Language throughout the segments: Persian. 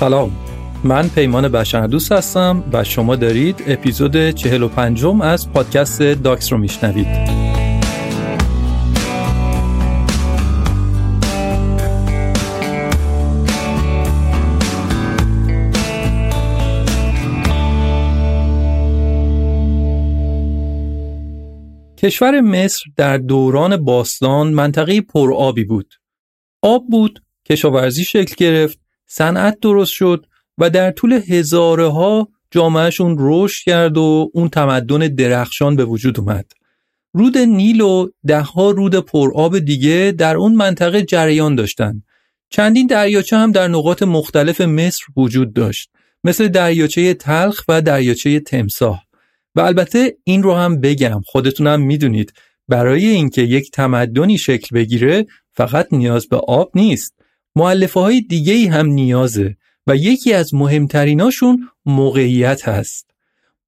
سلام من پیمان بشردوست هستم و شما دارید اپیزود 45 از پادکست داکس رو میشنوید کشور مصر در دوران باستان منطقه پرآبی بود. آب بود، کشاورزی شکل گرفت، صنعت درست شد و در طول هزاره ها جامعهشون رشد کرد و اون تمدن درخشان به وجود اومد. رود نیل و دهها رود پرآب دیگه در اون منطقه جریان داشتن. چندین دریاچه هم در نقاط مختلف مصر وجود داشت مثل دریاچه تلخ و دریاچه تمساه و البته این رو هم بگم خودتونم می‌دونید برای اینکه یک تمدنی شکل بگیره فقط نیاز به آب نیست معلفه های دیگه ای هم نیازه و یکی از مهمتریناشون موقعیت هست.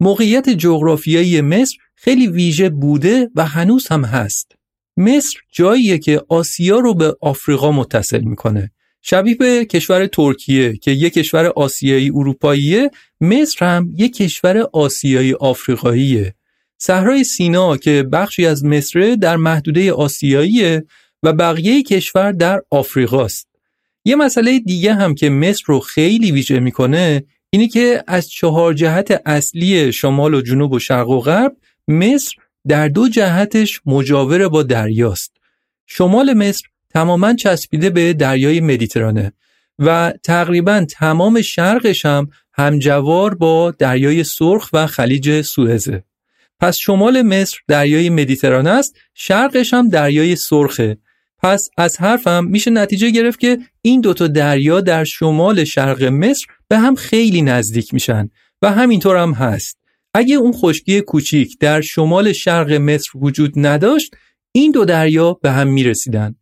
موقعیت جغرافیایی مصر خیلی ویژه بوده و هنوز هم هست. مصر جاییه که آسیا رو به آفریقا متصل می‌کنه. شبیه به کشور ترکیه که یک کشور آسیایی اروپاییه، مصر هم یک کشور آسیایی آفریقاییه. صحرای سینا که بخشی از مصر در محدوده آسیاییه و بقیه کشور در آفریقاست. یه مسئله دیگه هم که مصر رو خیلی ویژه می‌کنه اینه که از چهار جهت اصلی شمال و جنوب و شرق و غرب مصر در دو جهتش مجاور با دریاست. شمال مصر تماما چسبیده به دریای مدیترانه و تقریبا تمام شرقش هم همجوار با دریای سرخ و خلیج سوئزه. پس شمال مصر دریای مدیترانه است، شرقش هم دریای سرخه پس از حرفم میشه نتیجه گرفت که این دوتا دریا در شمال شرق مصر به هم خیلی نزدیک میشن و همینطور هم هست. اگه اون خشکی کوچیک در شمال شرق مصر وجود نداشت این دو دریا به هم می‌رسیدن.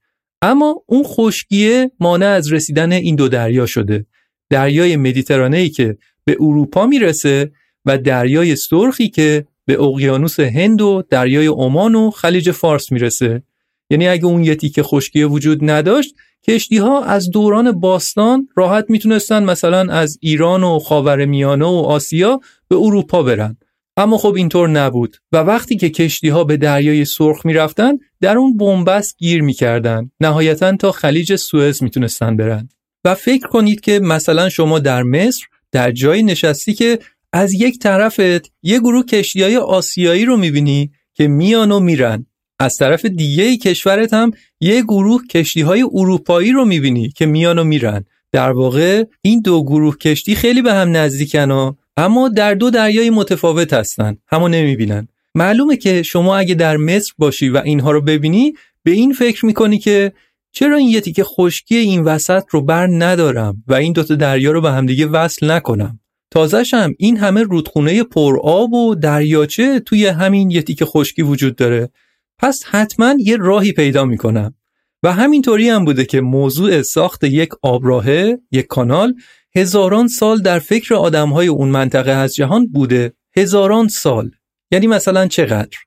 اما اون خشکیه مانع از رسیدن این دو دریا شده. دریای مدیترانه که به اروپا می‌رسه و دریای سرخی که به اقیانوس هند و دریای عمان و خلیج فارس می‌رسه. یعنی اگه اون یه تیکه خشکی وجود نداشت کشتی ها از دوران باستان راحت می‌تونستن مثلا از ایران و خاورمیانه و آسیا به اروپا برن. اما خب اینطور نبود و وقتی که کشتی ها به دریای سرخ می‌رفتن در اون بنبست گیر می‌کردن. نهایتا تا خلیج سوئز می‌تونستن برن. و فکر کنید که مثلا شما در مصر در جایی نشستی که از یک طرفت یه گروه کشتی های آسیایی رو می‌بینی که میان و میرن. از طرف دیگه کشورت هم یه گروه کشتی های اروپایی رو می‌بینی که میان و میرن. در واقع این دو گروه کشتی خیلی به هم نزدیکن ها اما در دو دریای متفاوت هستن. همو نمی‌بینن. معلومه که شما اگه در مصر باشی و اینها رو ببینی به این فکر می‌کنی که چرا این یه تیکه خشکی این وسط رو بر ندارم و این دوتا دریا رو به همدیگه وصل نکنم؟ تازهشم این همه رودخونه پرآب و دریاچه توی همین یه تیکه خشکی وجود داره. پس حتما یه راهی پیدا می‌کنم. و همینطوری هم بوده که موضوع ساخت یک آبراهه یک کانال هزاران سال در فکر آدمهای اون منطقه از جهان بوده. هزاران سال. یعنی مثلا چقدر؟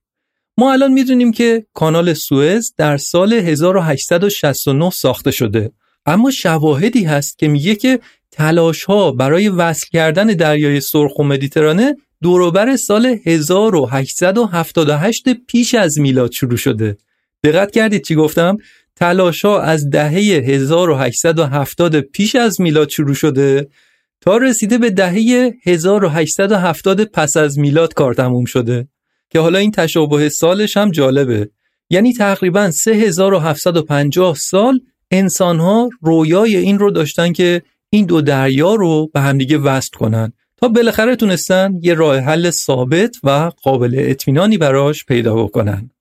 ما الان می‌دونیم که کانال سوئز در سال 1869 ساخته شده. اما شواهدی هست که میگه که تلاش ها برای وصل کردن دریای سرخ و مدیترانه دوروبر سال 1878 پیش از میلاد شروع شده. دقت کردید چی گفتم؟ تلاشا از دهه 1870 پیش از میلاد شروع شده تا رسیده به دهه 1870 پس از میلاد کار تموم شده. که حالا این تشابه سالش هم جالبه. یعنی تقریبا 3750 سال انسان ها رویای این رو داشتن که این دو دریا رو به همدیگه وصل کنن. تا بالاخره تونستن یه راه حل ثابت و قابل اطمینانی براش پیدا بکنن.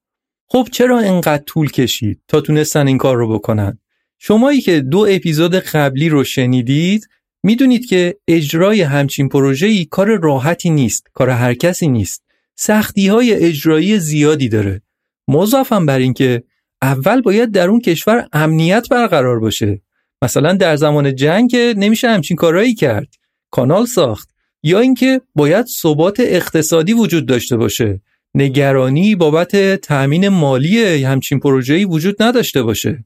خب چرا انقدر طول کشید تا تونستن این کار رو بکنن؟ شمایی که دو اپیزود قبلی رو شنیدید می‌دونید که اجرای همچین پروژه‌ای کار راحتی نیست، کار هر کسی نیست. سختی های اجرایی زیادی داره. مضافم بر این که اول باید در اون کشور امنیت برقرار باشه. مثلا در زمان جنگ نمیشه همچین کارایی کرد. کانال ساخت یا اینکه باید ثبات اقتصادی وجود داشته باشه. نگرانی بابت تأمین مالی همچین پروژه‌ای وجود نداشته باشه.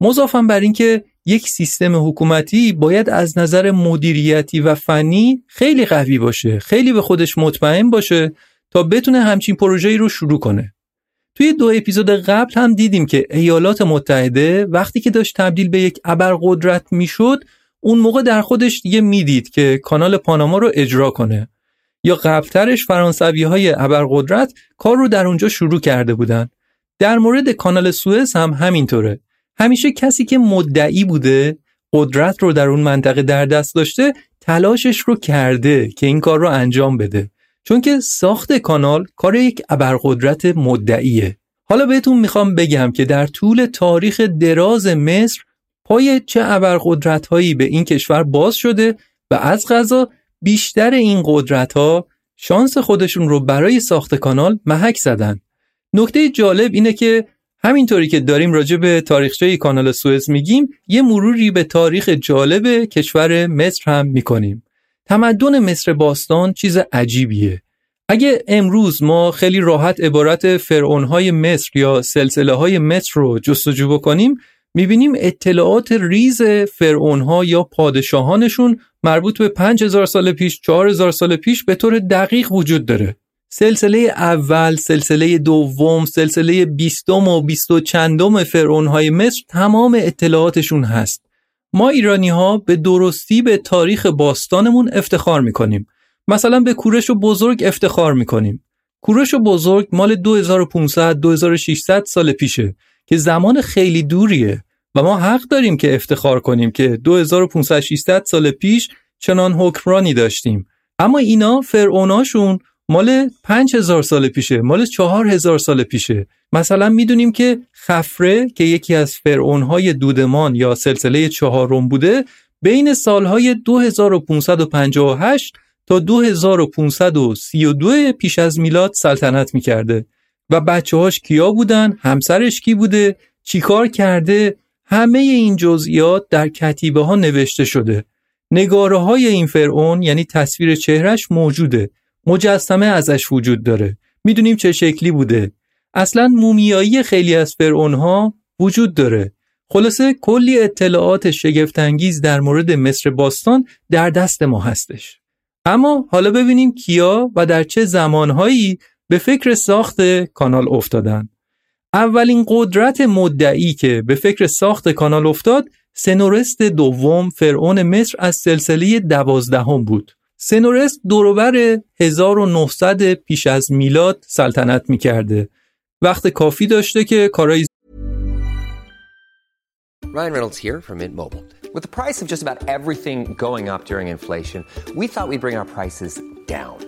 مضافم بر اینکه یک سیستم حکومتی باید از نظر مدیریتی و فنی خیلی قوی باشه خیلی به خودش مطمئن باشه تا بتونه همچین پروژه‌ای رو شروع کنه. توی دو اپیزود قبل هم دیدیم که ایالات متحده وقتی که داشت تبدیل به یک ابرقدرت می‌شد اون موقع در خودش دیگه می‌دید که کانال پاناما رو اجرا کنه. یا قبلترش فرانسوی های ابرقدرت کار رو در اونجا شروع کرده بودن. در مورد کانال سوئز هم همینطوره. همیشه کسی که مدعی بوده قدرت رو در اون منطقه در دست داشته تلاشش رو کرده که این کار رو انجام بده. چون که ساخت کانال کار یک ابرقدرت مدعیه. حالا بهتون می‌خوام بگم که در طول تاریخ دراز مصر پای چه ابرقدرت هایی به این کشور باز شده و از غذا بیشتر این قدرت ها شانس خودشون رو برای ساخت کانال محک زدن. نکته جالب اینه که همینطوری که داریم راجع به تاریخچه کانال سوئز میگیم یه مروری به تاریخ جالب کشور مصر هم می‌کنیم. تمدن مصر باستان چیز عجیبیه. اگه امروز ما خیلی راحت عبارت فرعونهای مصر یا سلسله های مصر رو جستجو بکنیم می‌بینیم اطلاعات ریز فرعونها یا پادشاهانشون مربوط به 5000 سال پیش 4000 سال پیش به طور دقیق وجود داره سلسله اول، سلسله دوم، سلسله بیستم و بیست و چندم فرعونهای مصر تمام اطلاعاتشون هست. ما ایرانی ها به درستی به تاریخ باستانمون افتخار می‌کنیم. مثلا به کورش و بزرگ افتخار می‌کنیم. کورش و بزرگ مال 2500-2600 سال پیشه که زمان خیلی دوریه و ما حق داریم که افتخار کنیم که 2500-600 سال پیش چنان حکمرانی داشتیم. اما اینا فرعوناشون مال 5000 سال پیشه مال 4000 سال پیشه مثلا می‌دونیم که خفره که یکی از فرعونهای دودمان یا سلسله چهارم بوده بین سالهای 2558 تا 2532 پیش از میلاد سلطنت می‌کرده و بچه هاش کیا بودن؟ همسرش کی بوده؟ چیکار کرده؟ همه این جزئیات در کتیبه ها نوشته شده. نگاره های این فرعون یعنی تصویر چهرش موجوده. مجسمه ازش وجود داره. می‌دونیم چه شکلی بوده. اصلا مومیایی خیلی از فرعونها وجود داره. خلاصه کلی اطلاعات شگفتانگیز در مورد مصر باستان در دست ما هستش. اما حالا ببینیم کیا و در چه زمانهایی به فکر ساخت کانال افتادن اولین قدرت مدعی که به فکر ساخت کانال افتاد سنورست دوم فرعون مصر از سلسله دوازدهم بود سنورست دوروبر 1900 پیش از میلاد سلطنت می‌کرده وقت کافی داشته که کارای Ryan Reynolds here from Mint Mobile. With the price of just about everything going up during inflation, we thought we'd bring our prices down.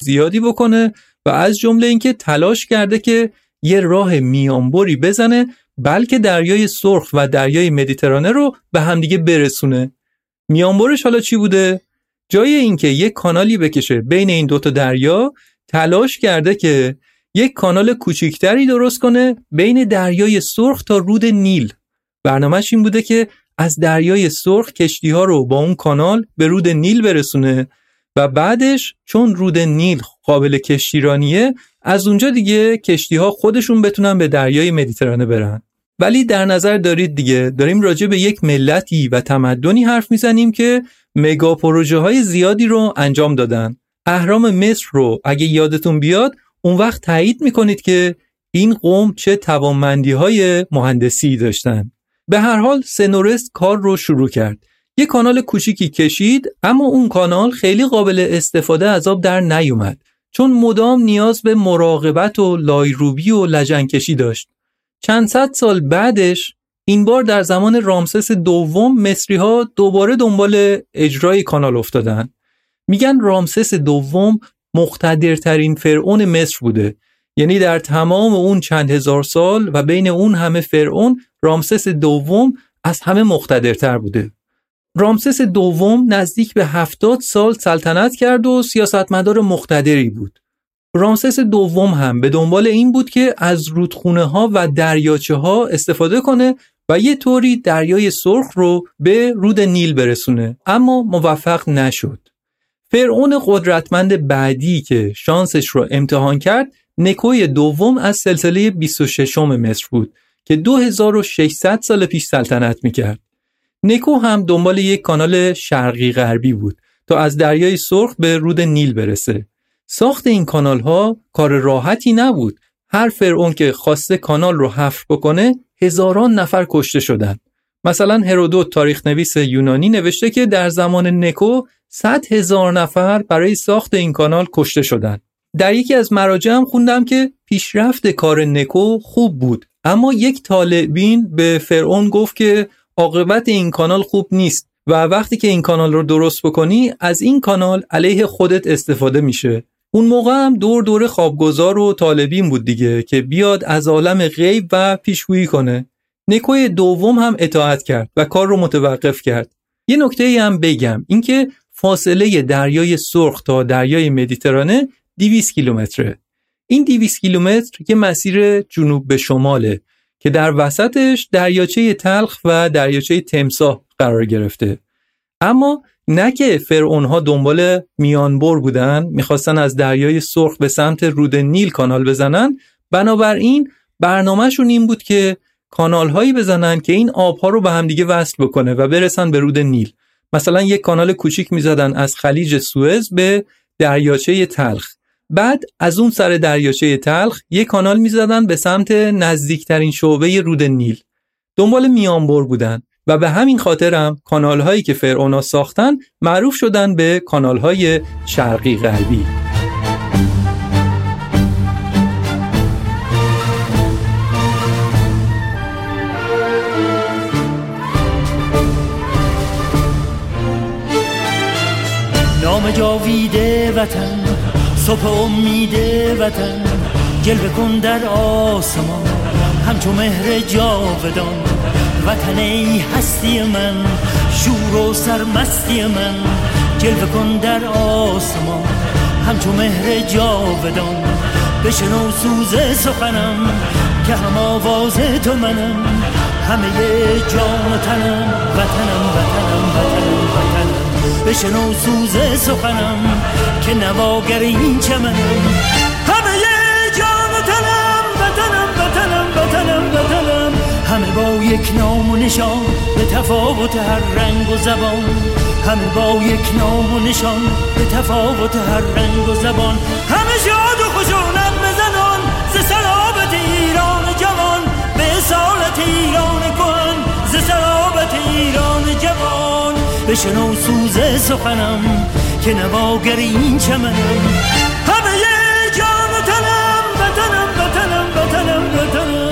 زیادی بکنه و از جمله اینکه تلاش کرده که یه راه میانبری بزنه بلکه دریای سرخ و دریای مدیترانه رو به همدیگه برسونه. میانبرش حالا چی بوده؟ جای اینکه یک کانالی بکشه بین این دوتا دریا تلاش کرده که یک کانال کوچیکتری درست کنه بین دریای سرخ تا رود نیل. برنامهش این بوده که از دریای سرخ کشتی ها رو با اون کانال به رود نیل برسونه. و بعدش چون رود نیل قابل کشتیرانیه از اونجا دیگه کشتی ها خودشون بتونن به دریای مدیترانه برن. ولی در نظر دارید دیگه داریم راجع به یک ملتی و تمدنی حرف می‌زنیم که مگا پروژه های زیادی رو انجام دادن. اهرام مصر رو اگه یادتون بیاد اون وقت تایید می‌کنید که این قوم چه توانمندی های مهندسی داشتن. به هر حال سنورست کار رو شروع کرد. یه کانال کوچیکی کشید اما اون کانال خیلی قابل استفاده از آب در نیومد چون مدام نیاز به مراقبت و لایروبی و لجنکشی داشت. چند صد سال بعدش این بار در زمان رامسس دوم مصری ها دوباره دنبال اجرای کانال افتادن. میگن رامسس دوم مقتدرترین فرعون مصر بوده. یعنی در تمام اون چند هزار سال و بین اون همه فرعون رامسس دوم از همه مقتدرتر بوده. رامسس دوم نزدیک به هفتاد سال سلطنت کرد و سیاستمدار مقتدری بود رامسس دوم هم به دنبال این بود که از رودخونه ها و دریاچه ها استفاده کنه و یه طوری دریای سرخ رو به رود نیل برسونه اما موفق نشد فرعون قدرتمند بعدی که شانسش رو امتحان کرد نکوی دوم از سلسله 26 مصر بود که 2600 سال پیش سلطنت می‌کرد. نکو هم دنبال یک کانال شرقی غربی بود تا از دریای سرخ به رود نیل برسه. ساخت این کانال ها کار راحتی نبود. هر فرعون که خواسته کانال رو حفر بکنه هزاران نفر کشته شدند. مثلا هرودوت تاریخ نویس یونانی نوشته که در زمان نکو 100 هزار نفر برای ساخت این کانال کشته شدند. در یکی از مراجع هم خوندم که پیشرفت کار نکو خوب بود اما یک طالبین به فرعون گفت که عاقبت این کانال خوب نیست و وقتی که این کانال رو درست بکنی از این کانال علیه خودت استفاده میشه. اون موقع هم دور دور خوابگزار و طالبین بود دیگه که بیاد از عالم غیب و پیشگویی کنه. نکوی دوم هم اطاعت کرد و کار رو متوقف کرد. یه نکته هم بگم اینکه فاصله دریای سرخ تا دریای مدیترانه 200 کیلومتره. این 200 کیلومتر یه مسیر جنوب به شماله. که در وسطش دریاچه تلخ و دریاچه تمساه قرار گرفته. اما نه که فرعونها دنبال میانبر بودن می‌خواستن از دریای سرخ به سمت رود نیل کانال بزنن بنابراین برنامهشون این بود که کانال هایی بزنن که این آبها رو به همدیگه وصل بکنه و برسن به رود نیل. مثلا یک کانال کوچیک می‌زدن از خلیج سوئز به دریاچه تلخ. بعد از اون سر دریاچه تلخ یک کانال می‌زدن به سمت نزدیکترین شعبه رود نیل. دنبال میانبر بودن و به همین خاطرم کانال هایی که فرعونا ساختن معروف شدن به کانال های شرقی غربی. نام جاویده وطن صبح امید وطن جلوه کن در آسمان. همچو مهر جاودان وطن ای هستی من شور و سرمستی من. جلوه کن در آسمان همچو مهر جاودان. بشنو سوز سخنم که هم آواز تو منم. همه جان و تنم وطنم وطنم وطنم. بشنو سوز سخنم که نواگر این چمنم. همه جان تنم وطنم وطنم وطنم وطنم. همه با یک نام و نشان به تفاوت هر رنگ و زبان. همه با یک نام و نشان به تفاوت هر رنگ و زبان. همه شاد و خشونت بزنان ز سلابت ایران جوان. به اصالت ایران کهن ز سلابت ایران جوان. بشنو سوز سخنم که نواگر این چمنم. همه جان و تنم وطنم وطنم وطنم وطنم.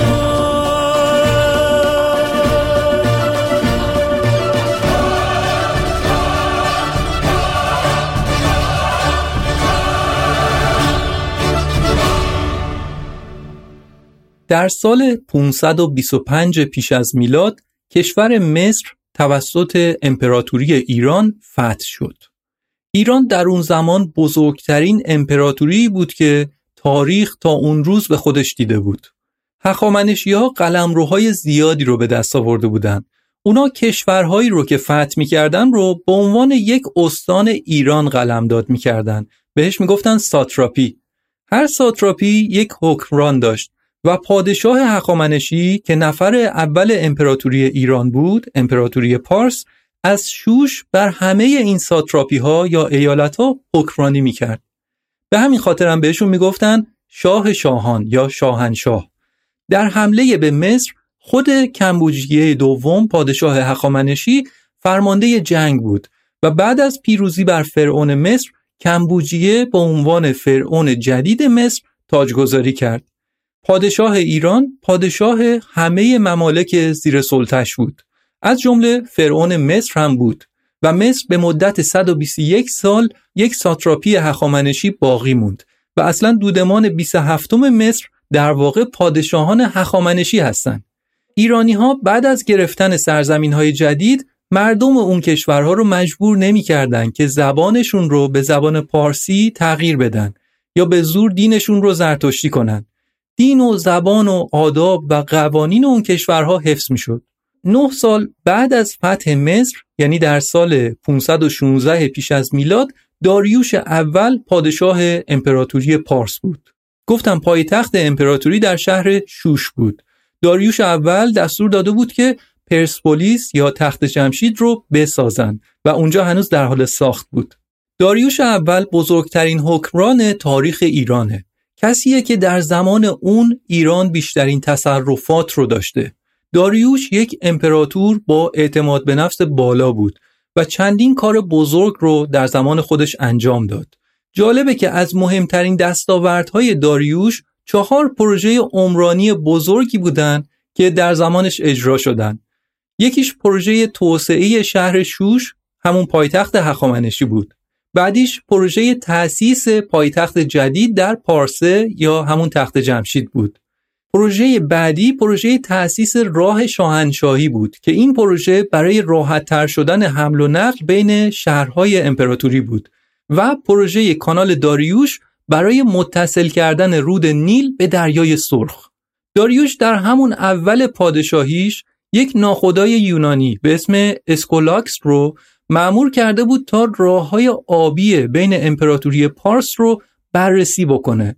در سال 525 پیش از میلاد کشور مصر توسط امپراتوری ایران فتح شد. ایران در اون زمان بزرگترین امپراتوری بود که تاریخ تا اون روز به خودش دیده بود. هخامنشی ها قلمروهای زیادی رو به دست آورده بودند. اونا کشورهایی رو که فتح می‌کردن رو به عنوان یک استان ایران قلمداد می‌کردن بهش می‌گفتن ساتراپی هر ساتراپی یک حکمران داشت و پادشاه هخامنشی که نفر اول امپراتوری ایران بود امپراتوری پارس از شوش بر همه این ساتراپی ها یا ایالت ها حکمرانی می‌کرد. به همین خاطر هم بهشون می‌گفتن شاه شاهان یا شاهنشاه. در حمله به مصر خود کمبوجیه دوم پادشاه هخامنشی فرمانده جنگ بود و بعد از پیروزی بر فرعون مصر کمبوجیه به عنوان فرعون جدید مصر تاجگذاری کرد. پادشاه ایران پادشاه همه ممالک زیر سلطش بود از جمله فرعون مصر هم بود و مصر به مدت 121 سال یک ساتراپی هخامنشی باقی موند و اصلا دودمان 27 مصر در واقع پادشاهان هخامنشی هستند. ایرانی ها بعد از گرفتن سرزمین های جدید مردم اون کشورها رو مجبور نمی‌کردند که زبانشون رو به زبان پارسی تغییر بدن یا به زور دینشون رو زرتشتی کنند. دین و زبان و آداب و قوانین اون کشورها حفظ می‌شد. نه سال بعد از فتح مصر یعنی در سال 516 پیش از میلاد داریوش اول پادشاه امپراتوری پارس بود. گفتم پایتخت امپراتوری در شهر شوش بود. داریوش اول دستور داده بود که پرسپولیس یا تخت جمشید رو بسازن و اونجا هنوز در حال ساخت بود. داریوش اول بزرگترین حکمران تاریخ ایرانه. کسیه که در زمان اون ایران بیشترین تصرفات رو داشته. داریوش یک امپراتور با اعتماد به نفس بالا بود و چندین کار بزرگ رو در زمان خودش انجام داد. جالبه که از مهمترین دستاوردهای داریوش چهار پروژه عمرانی بزرگی بودن که در زمانش اجرا شدن. یکیش پروژه توسعه شهر شوش همون پایتخت هخامنشی بود. بعدیش پروژه تأسیس پایتخت جدید در پارسه یا همون تخت جمشید بود. پروژه بعدی پروژه تأسیس راه شاهنشاهی بود که این پروژه برای راحت تر شدن حمل و نقل بین شهرهای امپراتوری بود و پروژه کانال داریوش برای متصل کردن رود نیل به دریای سرخ. داریوش در همون اول پادشاهیش یک ناخدای یونانی به اسم اسکولاکس رو مأمور کرده بود تا راه های آبی بین امپراتوری پارس رو بررسی بکنه.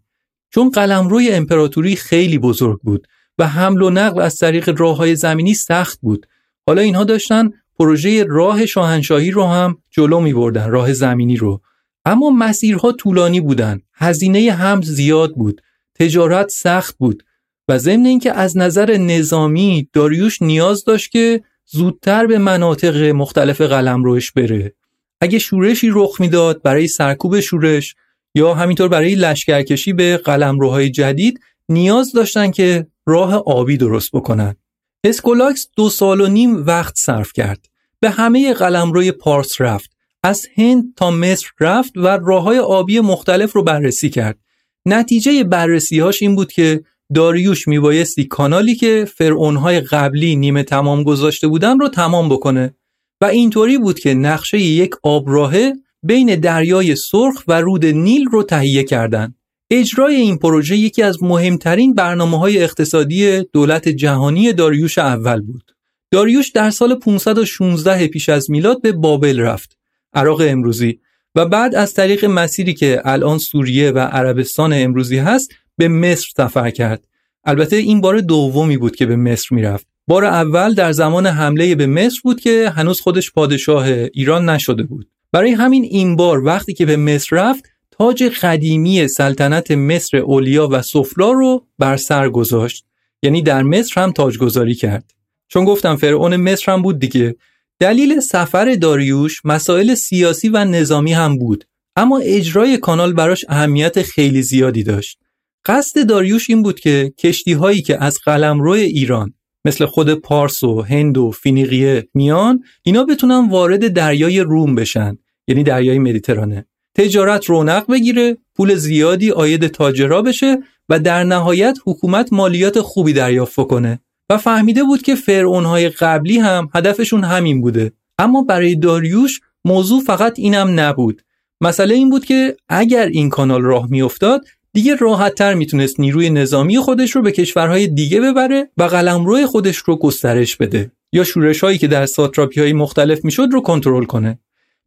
چون قلمروی امپراتوری خیلی بزرگ بود و حمل و نقل از طریق راه های زمینی سخت بود. حالا اینها داشتن پروژه راه شاهنشاهی رو هم جلو می بردن راه زمینی رو. اما مسیرها طولانی بودن. هزینه هم زیاد بود. تجارت سخت بود. و ضمن اینکه از نظر نظامی داریوش نیاز داشت که زودتر به مناطق مختلف قلمروش بره. اگه شورشی رخ می‌داد برای سرکوب شورش یا همینطور برای لشکرکشی به قلمروهای جدید نیاز داشتن که راه آبی درست بکنن. اسکولاکس دو سال و نیم وقت صرف کرد. به همه قلمروی پارس رفت. از هند تا مصر رفت و راه های آبی مختلف رو بررسی کرد. نتیجه بررسیهاش این بود که داریوش میبایستی کانالی که فرعونهای قبلی نیمه تمام گذاشته بودن رو تمام بکنه و اینطوری بود که نقشه یک آبراهه بین دریای سرخ و رود نیل رو تهیه کردند. اجرای این پروژه یکی از مهمترین برنامه های اقتصادی دولت جهانی داریوش اول بود. داریوش در سال 516 پیش از میلاد به بابل رفت، عراق امروزی و بعد از طریق مسیری که الان سوریه و عربستان امروزی هست به مصر سفر کرد. البته این بار دومی بود که به مصر می‌رفت. بار اول در زمان حمله به مصر بود که هنوز خودش پادشاه ایران نشده بود. برای همین این بار وقتی که به مصر رفت تاج قدیمی سلطنت مصر اولیا و سفلا رو بر سر گذاشت. یعنی در مصر هم تاجگذاری کرد. چون گفتم فرعون مصر هم بود دیگه. دلیل سفر داریوش مسائل سیاسی و نظامی هم بود. اما اجرای کانال براش اهمیت خیلی زیادی داشت. قصد داریوش این بود که کشتی هایی که از قلمرو ایران مثل خود پارس و هند و فینیقیه میان اینا بتونن وارد دریای روم بشن یعنی دریای مدیترانه. تجارت رونق بگیره پول زیادی آید تاجرا بشه و در نهایت حکومت مالیات خوبی دریافت کنه. و فهمیده بود که فرعونهای قبلی هم هدفشون همین بوده. اما برای داریوش موضوع فقط اینم نبود. مسئله این بود که اگر این کانال راه میافتاد دیگه راحتتر می‌تونست نیروی نظامی خودش رو به کشورهای دیگه ببره و قلمرو خودش رو گسترش بده یا شورش هایی که در ساتراپی های مختلف می‌شد رو کنترل کنه.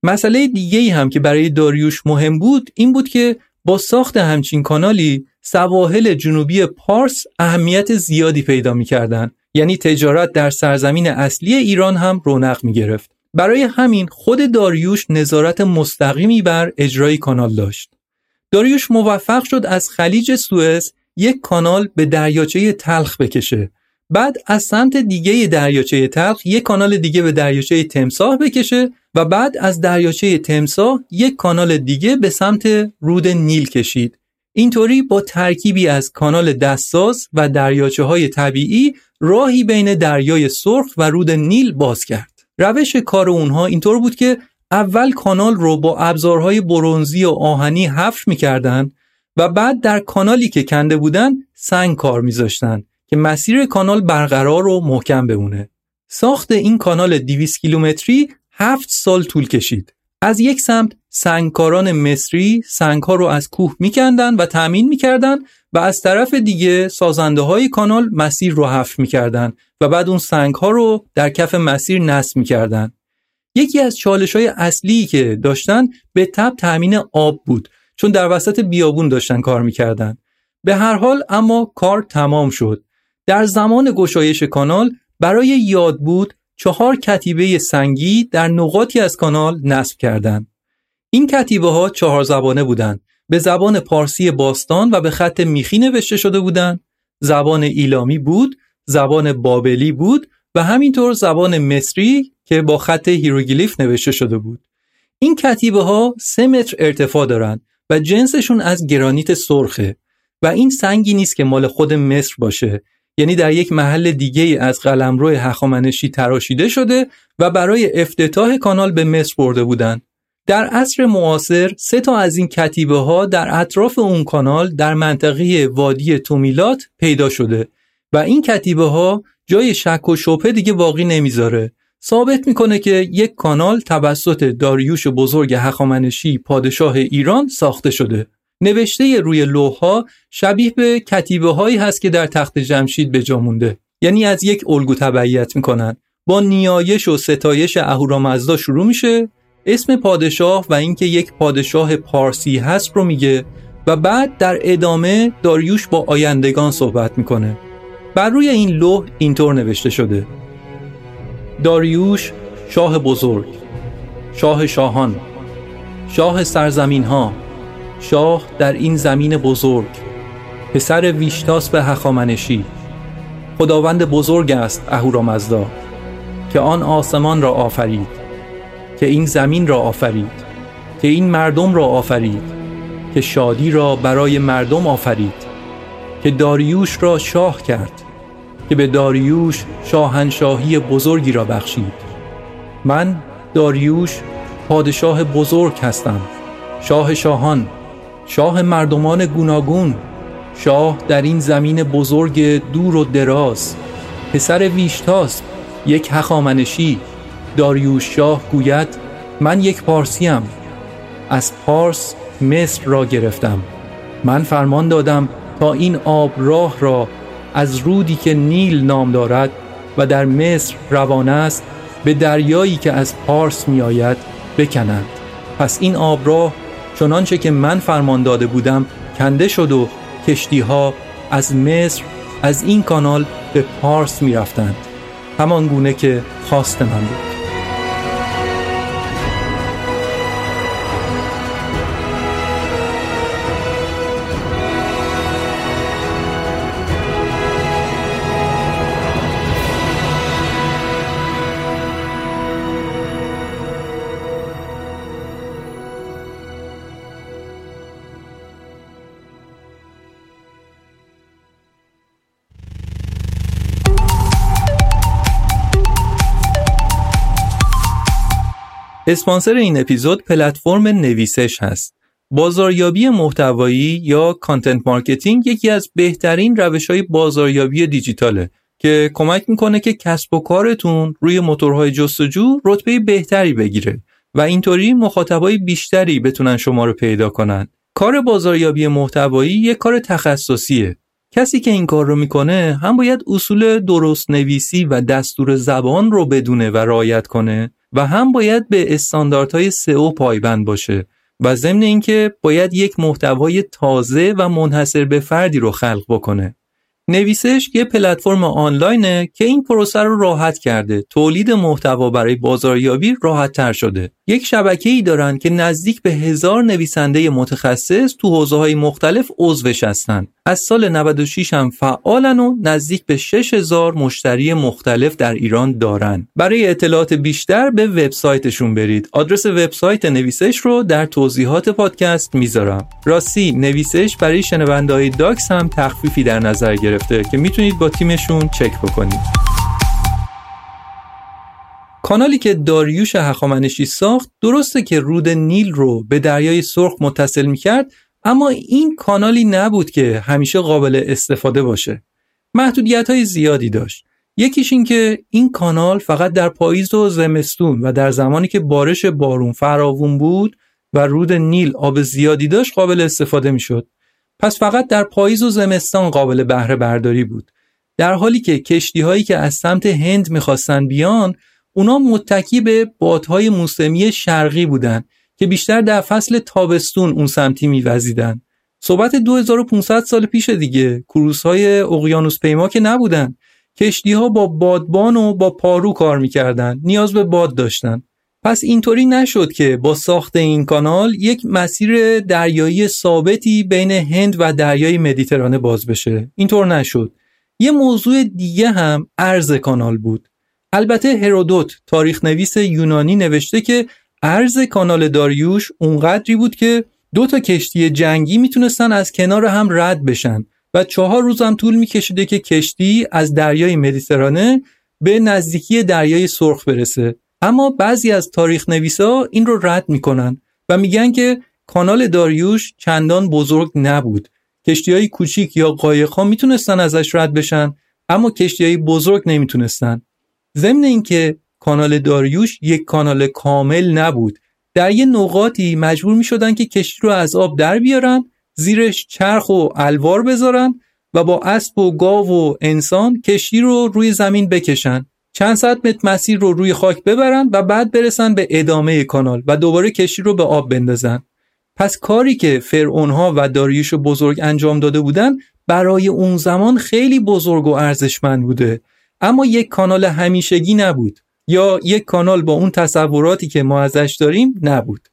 مسئله دیگه ای هم که برای داریوش مهم بود این بود که با ساخت همچین کانالی سواحل جنوبی پارس اهمیت زیادی پیدا می‌کردن یعنی تجارت در سرزمین اصلی ایران هم رونق می گرفت. برای همین خود داریوش نظارت مستقیمی بر اجرای کانال داشت. داریوش موفق شد از خلیج سوئز یک کانال به دریاچه تلخ بکشه. بعد از سمت دیگه دریاچه تلخ یک کانال دیگه به دریاچه تمساه بکشه و بعد از دریاچه تمساه یک کانال دیگه به سمت رود نیل کشید. اینطوری با ترکیبی از کانال دستساز و دریاچه های طبیعی راهی بین دریای سرخ و رود نیل باز کرد. روش کار اونها اینطور بود که اول کانال رو با ابزارهای برونزی و آهنی حفر می‌کردن و بعد در کانالی که کنده بودن سنگ کار میذاشتن که مسیر کانال برقرار و محکم بمونه. ساخت این کانال 200 کیلومتری هفت سال طول کشید. از یک سمت سنگکاران مصری سنگها رو از کوه میکندن و تأمین می‌کردن و از طرف دیگه سازنده های کانال مسیر رو حفر می‌کردن و بعد اون سنگ ها رو در کف مسیر نصب می‌کردن. یکی از چالش های اصلی که داشتن به تب تأمین آب بود چون در وسط بیابون داشتن کار می‌کردن. به هر حال اما کار تمام شد. در زمان گشایش کانال برای یاد بود چهار کتیبه سنگی در نقاطی از کانال نصب کردند. این کتیبه ها چهار زبانه بودند. به زبان پارسی باستان و به خط میخی نوشته شده بودند. زبان ایلامی بود، زبان بابلی بود و همینطور زبان مصری که با خط هیروگلیف نوشته شده بود. این کتیبه ها سه متر ارتفاع دارند و جنسشون از گرانیت سرخه و این سنگی نیست که مال خود مصر باشه یعنی در یک محل دیگه از قلمرو هخامنشی تراشیده شده و برای افتتاح کانال به مصر برده بودند. در عصر معاصر سه تا از این کتیبه ها در اطراف اون کانال در منطقه وادی تومیلات پیدا شده و این کتیبه ها جای شک و شبهه دیگه باقی نمی‌ذاره. ثابت می‌کنه که یک کانال توسط داریوش بزرگ هخامنشی پادشاه ایران ساخته شده. نوشته روی لوحها شبیه به کتیبه هایی هست که در تخت جمشید به جا مونده. یعنی از یک الگو تبعیت می‌کنن. با نیایش و ستایش اهورامزدا شروع میشه. اسم پادشاه و اینکه یک پادشاه پارسی هست رو میگه و بعد در ادامه داریوش با آیندگان صحبت می‌کنه. بر روی این لوح اینطور نوشته شده. داریوش شاه بزرگ شاه شاهان شاه سرزمین ها شاه در این زمین بزرگ پسر ویشتاس به هخامنشی. خداوند بزرگ است اهورامزدا که آن آسمان را آفرید که این زمین را آفرید که این مردم را آفرید که شادی را برای مردم آفرید که داریوش را شاه کرد. که به داریوش شاهنشاهی بزرگی را بخشید. من داریوش پادشاه بزرگ هستم. شاه شاهان شاه مردمان گوناگون شاه در این زمین بزرگ دور و دراز. پسر ویشتاس یک هخامنشی. داریوش شاه گوید من یک پارسیم. از پارس مصر را گرفتم. من فرمان دادم تا این آب راه را از رودی که نیل نام دارد و در مصر روانه است به دریایی که از پارس می آید بکنند. پس این آب راه چنانچه که من فرمان داده بودم کنده شد و کشتی ها از مصر از این کانال به پارس می رفتند همان گونه که خواست من بود. اسپانسر این اپیزود پلتفرم نویسش هست. بازاریابی محتوایی یا content marketing یکی از بهترین روش های بازاریابی دیجیتاله که کمک می‌کنه که کسب و کارتون روی موتورهای جستجو رتبه بهتری بگیره و اینطوری مخاطبای بیشتری بتونن شما رو پیدا کنن. کار بازاریابی محتوایی یک کار تخصصیه کسی که این کار رو می‌کنه هم باید اصول درست نویسی و دستور زبان رو بدونه و رعایت کنه و هم باید به استانداردهای SEO پایبند باشه و ضمن اینکه باید یک محتوای تازه و منحصر به فردی رو خلق بکنه. نویسش یه پلتفرم آنلاینه که این پروسه رو راحت کرده. تولید محتوا برای بازاریابی راحت تر شده. یک شبکه ای دارن که نزدیک به هزار نویسنده متخصص تو حوزه های مختلف عضوش هستن. از سال 96 هم فعالن و نزدیک به 6000 مشتری مختلف در ایران دارن. برای اطلاعات بیشتر به وبسایتشون برید. آدرس وبسایت نویسش رو در توضیحات پادکست می‌ذارم. راستی نویسش برای شنونده داکس هم تخفیفی در نظر گرفته که می‌تونید با تیمشون چک بکنید. کانالی که داریوش هخامنشی ساخت درسته که رود نیل رو به دریای سرخ متصل می‌کرد اما این کانالی نبود که همیشه قابل استفاده باشه. محدودیت های زیادی داشت. یکیش این که این کانال فقط در پاییز و زمستون و در زمانی که بارش بارون فراوون بود و رود نیل آب زیادی داشت قابل استفاده می‌شد. پس فقط در پاییز و زمستان قابل بهره برداری بود. در حالی که کشتی هایی که از سمت هند می‌خواستن بیان اونا متکی به بادهای موسمی شرقی بودن که بیشتر در فصل تابستون اون سمتی میوزیدن. صحبت 2500 سال پیش دیگه های اقیانوس پیما که نبودن. کشتی ها با بادبان و با پارو کار می‌کردن. نیاز به باد داشتن. پس اینطوری نشد که با ساخت این کانال یک مسیر دریایی ثابتی بین هند و دریای مدیترانه باز بشه. اینطور نشد. یه موضوع دیگه هم ارز کانال بود. البته هرودوت تاریخ نویس یونانی نوشته که عرض کانال داریوش اونقدری بود که دو تا کشتی جنگی می‌تونستن از کنار هم رد بشن و چهار روز هم طول میکشیده که کشتی از دریای مدیترانه به نزدیکی دریای سرخ برسه. اما بعضی از تاریخ نویسا این رو رد می‌کنن و میگن که کانال داریوش چندان بزرگ نبود. کشتی های کوچیک یا قایق ها می‌تونستن ازش رد بشن اما کشتی های بزرگ نمی‌تونستن. ضمن اینکه کانال داریوش یک کانال کامل نبود. در یه نقاطی مجبور می شدن که کشتی رو از آب در بیارن زیرش چرخ و الوار بذارن و با اسب و گاو و انسان کشتی رو روی زمین بکشن. چند صد متر مسیر رو روی خاک ببرن و بعد برسن به ادامه کانال و دوباره کشتی رو به آب بندازن. پس کاری که فرعونها و داریوش بزرگ انجام داده بودن برای اون زمان خیلی بزرگ و ارزشمند بوده. اما یک کانال همیشگی نبود یا یک کانال با اون تصوراتی که ما ازش داریم نبود.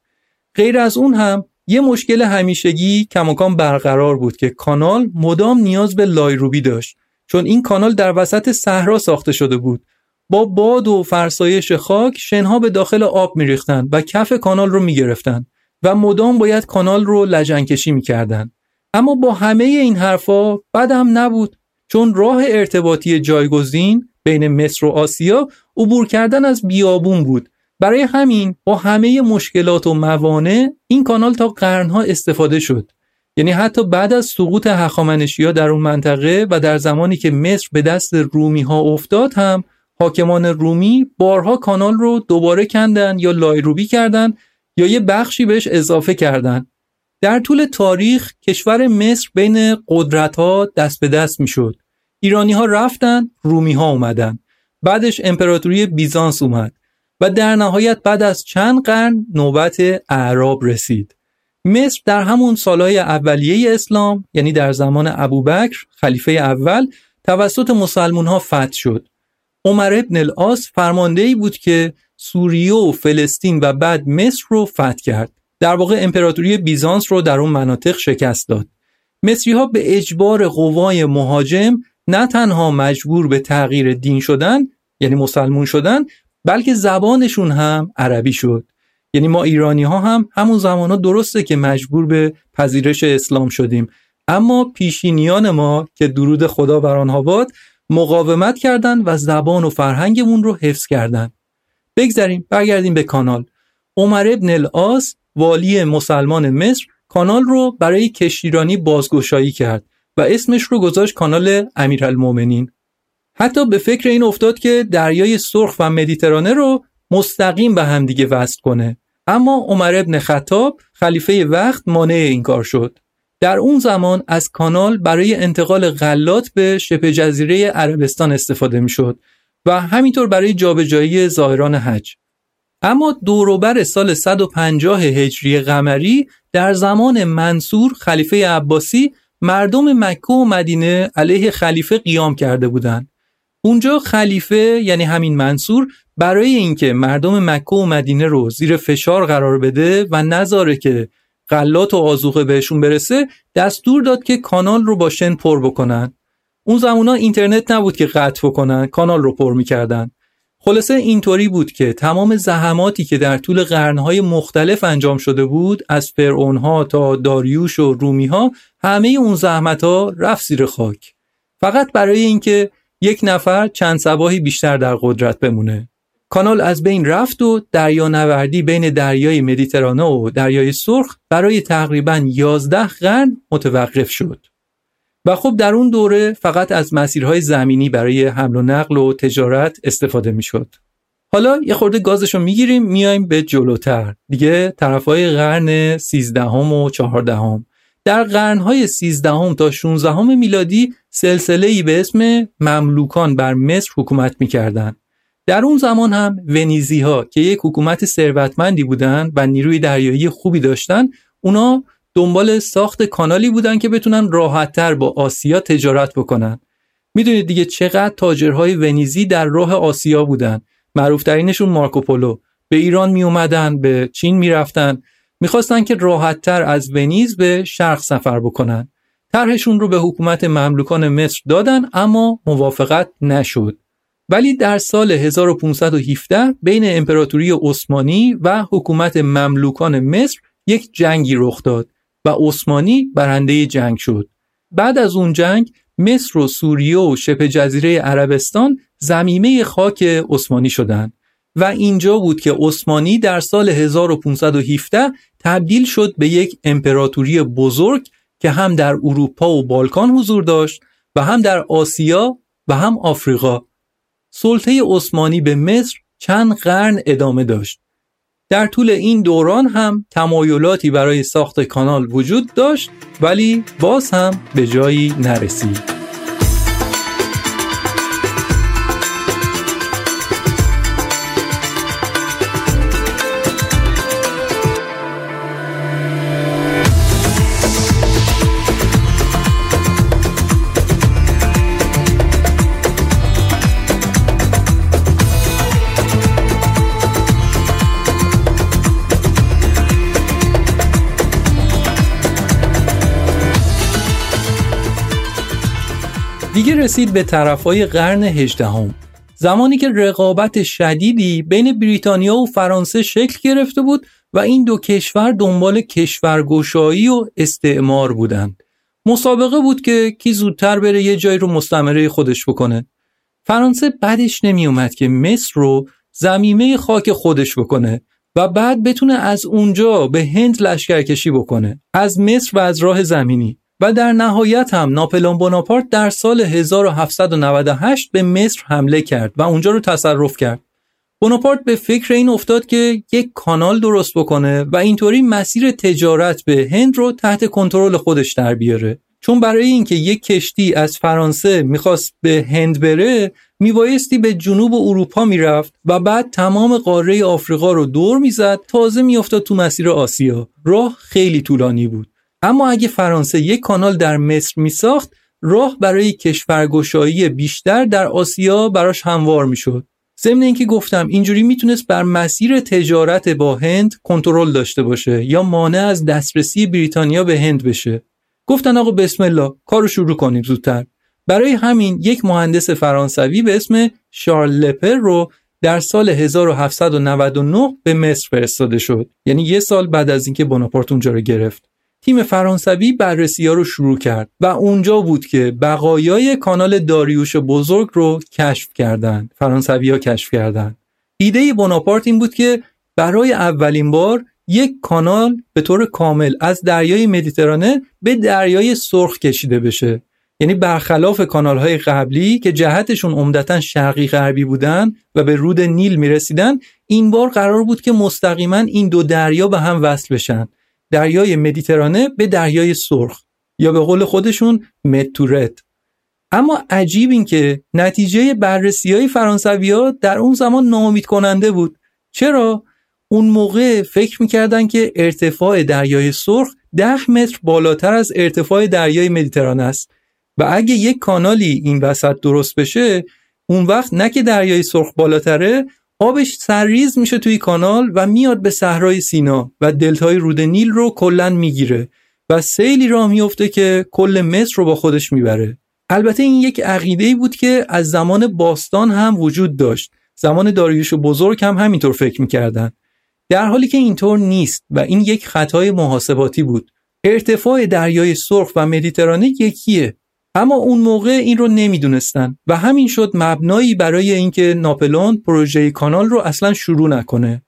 غیر از اون هم یه مشکل همیشگی کماکان برقرار بود که کانال مدام نیاز به لایروبی داشت چون این کانال در وسط صحرا ساخته شده بود. با باد و فرسایش خاک شنها به داخل آب میریختند و کف کانال رو می‌گرفتن و مدام باید کانال رو لجنکشی می‌کردن. اما با همه این حرفا بدم نبود چون راه ارتباطی جایگزین بین مصر و آسیا عبور کردن از بیابون بود. برای همین با همه مشکلات و موانع این کانال تا قرنها استفاده شد. یعنی حتی بعد از سقوط هخامنشیا در اون منطقه و در زمانی که مصر به دست رومی ها افتاد هم حاکمان رومی بارها کانال رو دوباره کندن یا لایروبی کردن یا یه بخشی بهش اضافه کردن. در طول تاریخ کشور مصر بین قدرت ها دست به دست می شد. ایرانی ها رفتن رومی ها اومدن. بعدش امپراتوری بیزانس اومد و در نهایت بعد از چند قرن نوبت اعراب رسید. مصر در همون سالهای اولیه اسلام یعنی در زمان ابوبکر خلیفه اول توسط مسلمون ها فتح شد. عمر ابن فرمانده ای بود که سوریه و فلسطین و بعد مصر رو فتح کرد. در واقع امپراتوری بیزانس رو در اون مناطق شکست داد. مصری ها به اجبار قوای مهاجم نه تنها مجبور به تغییر دین شدن یعنی مسلمون شدن بلکه زبانشون هم عربی شد. یعنی ما ایرانی ها هم همون زمان ها درسته که مجبور به پذیرش اسلام شدیم. اما پیشینیان ما که درود خدا بر آنها باد مقاومت کردند و زبان و فرهنگمون رو حفظ کردند بگذریم برگردیم به کانال. عمر ابن الاس والی مسلمان مصر کانال رو برای کشتیرانی بازگشایی کرد. و اسمش رو گذاشت کانال امیرالمومنین حتی به فکر این افتاد که دریای سرخ و مدیترانه رو مستقیم به همدیگه وصل کنه. اما عمر ابن خطاب خلیفه وقت مانع این کار شد. در اون زمان از کانال برای انتقال غلات به شبه جزیره عربستان استفاده می‌شد و همینطور برای جابجایی زائران حج. اما دوروبر سال 150 هجری قمری در زمان منصور خلیفه عباسی مردم مکه و مدینه علیه خلیفه قیام کرده بودند. اونجا خلیفه یعنی همین منصور برای اینکه مردم مکه و مدینه رو زیر فشار قرار بده و نذاره که غلات و آزوقه بهشون برسه دستور داد که کانال رو با شن پر بکنن اون زمونا اینترنت نبود که قطع بکنن کانال رو پر می‌کردن خلاصه اینطوری بود که تمام زحماتی که در طول قرنهای مختلف انجام شده بود از فرعونها تا داریوش و رومیها همه اون زحمت ها رفت زیر خاک فقط برای اینکه یک نفر چند سباهی بیشتر در قدرت بمونه کانال از بین رفت و دریانوردی بین دریای مدیترانه و دریای سرخ برای تقریبا 11 قرن متوقف شد. و خب در اون دوره فقط از مسیرهای زمینی برای حمل و نقل و تجارت استفاده می‌شد. حالا یه خورده گازش رو می‌گیریم میایم به جلوتر. دیگه طرفهای قرن 13 و 14 در قرنهای 13 تا 16 میلادی سلسله ای به اسم مملوکان بر مصر حکومت می‌کردند در اون زمان هم ونیزی ها که یک حکومت ثروتمندی بودند و نیروی دریایی خوبی داشتن اونا دنبال ساخت کانالی بودن که بتونن راحتتر با آسیا تجارت بکنن. می‌دونید دیگه چقدر تاجرهای ونیزی در راه آسیا بودن. معروفترینشون مارکوپولو به ایران می اومدن به چین می‌رفتن. می‌خواستن که راحتتر از ونیز به شرق سفر بکنن. طرحشون رو به حکومت مملوکان مصر دادن اما موافقت نشد. ولی در سال 1517 بین امپراتوری عثمانی و حکومت مملوکان مصر یک جنگی رخ داد. و عثمانی برنده جنگ شد. بعد از اون جنگ مصر و سوریه و شبه جزیره عربستان زمیمه خاک عثمانی شدند و اینجا بود که عثمانی در سال 1517 تبدیل شد به یک امپراتوری بزرگ که هم در اروپا و بالکان حضور داشت و هم در آسیا و هم آفریقا سلطه عثمانی به مصر چند قرن ادامه داشت. در طول این دوران هم تمایلاتی برای ساخت کانال وجود داشت ولی باز هم به جایی نرسید. دیگه رسید به طرفای قرن هجدهم زمانی که رقابت شدیدی بین بریتانیا و فرانسه شکل گرفته بود و این دو کشور دنبال کشورگشایی و استعمار بودند. مسابقه بود که کی زودتر بره یه جایی رو مستمره خودش بکنه. فرانسه بعدش نمی اومد که مصر رو زمیمه خاک خودش بکنه و بعد بتونه از اونجا به هند لشکرکشی بکنه از مصر و از راه زمینی و در نهایت هم ناپلون بوناپارت در سال 1798 به مصر حمله کرد و اونجا رو تصرف کرد. بوناپارت به فکر این افتاد که یک کانال درست بکنه و اینطوری مسیر تجارت به هند رو تحت کنترل خودش در بیاره. چون برای اینکه یک کشتی از فرانسه می‌خواست به هند بره میبایستی به جنوب اروپا می‌رفت و بعد تمام قاره آفریقا رو دور می‌زد تازه میافتاد تو مسیر آسیا راه خیلی طولانی بود اما اگه فرانسه یک کانال در مصر می ساخت راه برای کشورگشایی بیشتر در آسیا براش هموار می شد. ضمن اینکه گفتم اینجوری می‌تونست بر مسیر تجارت با هند کنترل داشته باشه یا مانع از دسترسی بریتانیا به هند بشه. گفتن آقا بسم الله کارو شروع کنیم زودتر. برای همین یک مهندس فرانسوی به اسم شارل لپر رو در سال 1799 به مصر فرستاده شد. یعنی یه سال بعد از اینکه بناپارت اونجا رو گرفت. تیم فرانسوی بررسی ها رو شروع کرد و اونجا بود که بقایای کانال داریوش بزرگ رو کشف کردند. فرانسوی ها کشف کردند. ایده بناپارت این بود که برای اولین بار یک کانال به طور کامل از دریای مدیترانه به دریای سرخ کشیده بشه. یعنی برخلاف کانال های قبلی که جهتشون عمدتا شرقی غربی بودن و به رود نیل می‌رسیدن این بار قرار بود که مستقیما این دو دریا به هم وصل بشن. دریای مدیترانه به دریای سرخ یا به قول خودشون متورت اما عجیب این که نتیجه بررسی های فرانسوی ها در اون زمان ناامید کننده بود. چرا؟ اون موقع فکر می‌کردن که ارتفاع دریای سرخ ده متر بالاتر از ارتفاع دریای مدیترانه است. و اگه یک کانالی این وسط درست بشه اون وقت نه که دریای سرخ بالاتره آبش سرریز میشه توی کانال و میاد به صحرای سینا و دلتای رود نیل رو کلا می‌گیره و سیلی راه میفته که کل مصر رو با خودش می‌بره. البته این یک عقیده بود که از زمان باستان هم وجود داشت. زمان داریوش بزرگ هم همینطور فکر می‌کردن. در حالی که اینطور نیست و این یک خطای محاسباتی بود. ارتفاع دریای سرخ و مدیترانه یکیه. اما اون موقع این رو نمی‌دونستن و همین شد مبنایی برای اینکه ناپلون پروژه کانال رو اصلا شروع نکنه.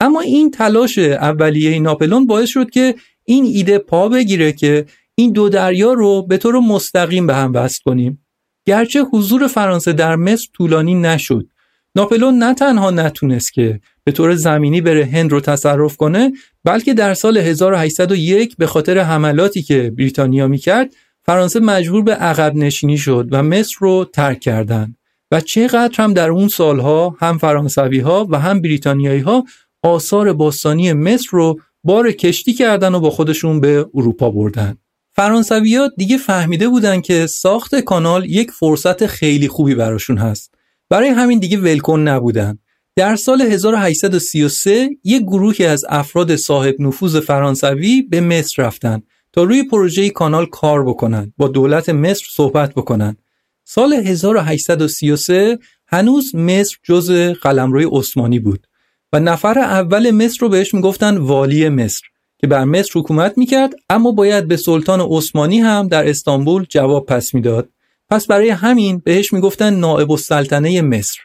اما این تلاش اولیه ناپلون باعث شد که این ایده پا بگیره که این دو دریا رو به طور مستقیم به هم وصل کنیم. گرچه حضور فرانسه در مصر طولانی نشد. ناپلون نه تنها نتونست که به طور زمینی بره هند رو تصرف کنه بلکه در سال 1801 به خاطر حملاتی که بریتانیا می‌کرد فرانسه مجبور به عقب نشینی شد و مصر رو ترک کردند و چقدر هم در اون سالها هم فرانسوی ها و هم بریتانیایی ها آثار باستانی مصر رو بار کشتی کردن و با خودشون به اروپا بردن. فرانسوی ها دیگه فهمیده بودن که ساخت کانال یک فرصت خیلی خوبی براشون هست. برای همین دیگه ولکن نبودن. در سال 1833 یک گروهی از افراد صاحب نفوذ فرانسوی به مصر رفتن تا روی پروژه کانال کار بکنن با دولت مصر صحبت بکنن. سال 1833 هنوز مصر جز قلمروی عثمانی بود و نفر اول مصر رو بهش می‌گفتن والی مصر که بر مصر حکومت می‌کرد اما باید به سلطان عثمانی هم در استانبول جواب پس می‌داد. پس برای همین بهش می‌گفتن نائب السلطنه مصر.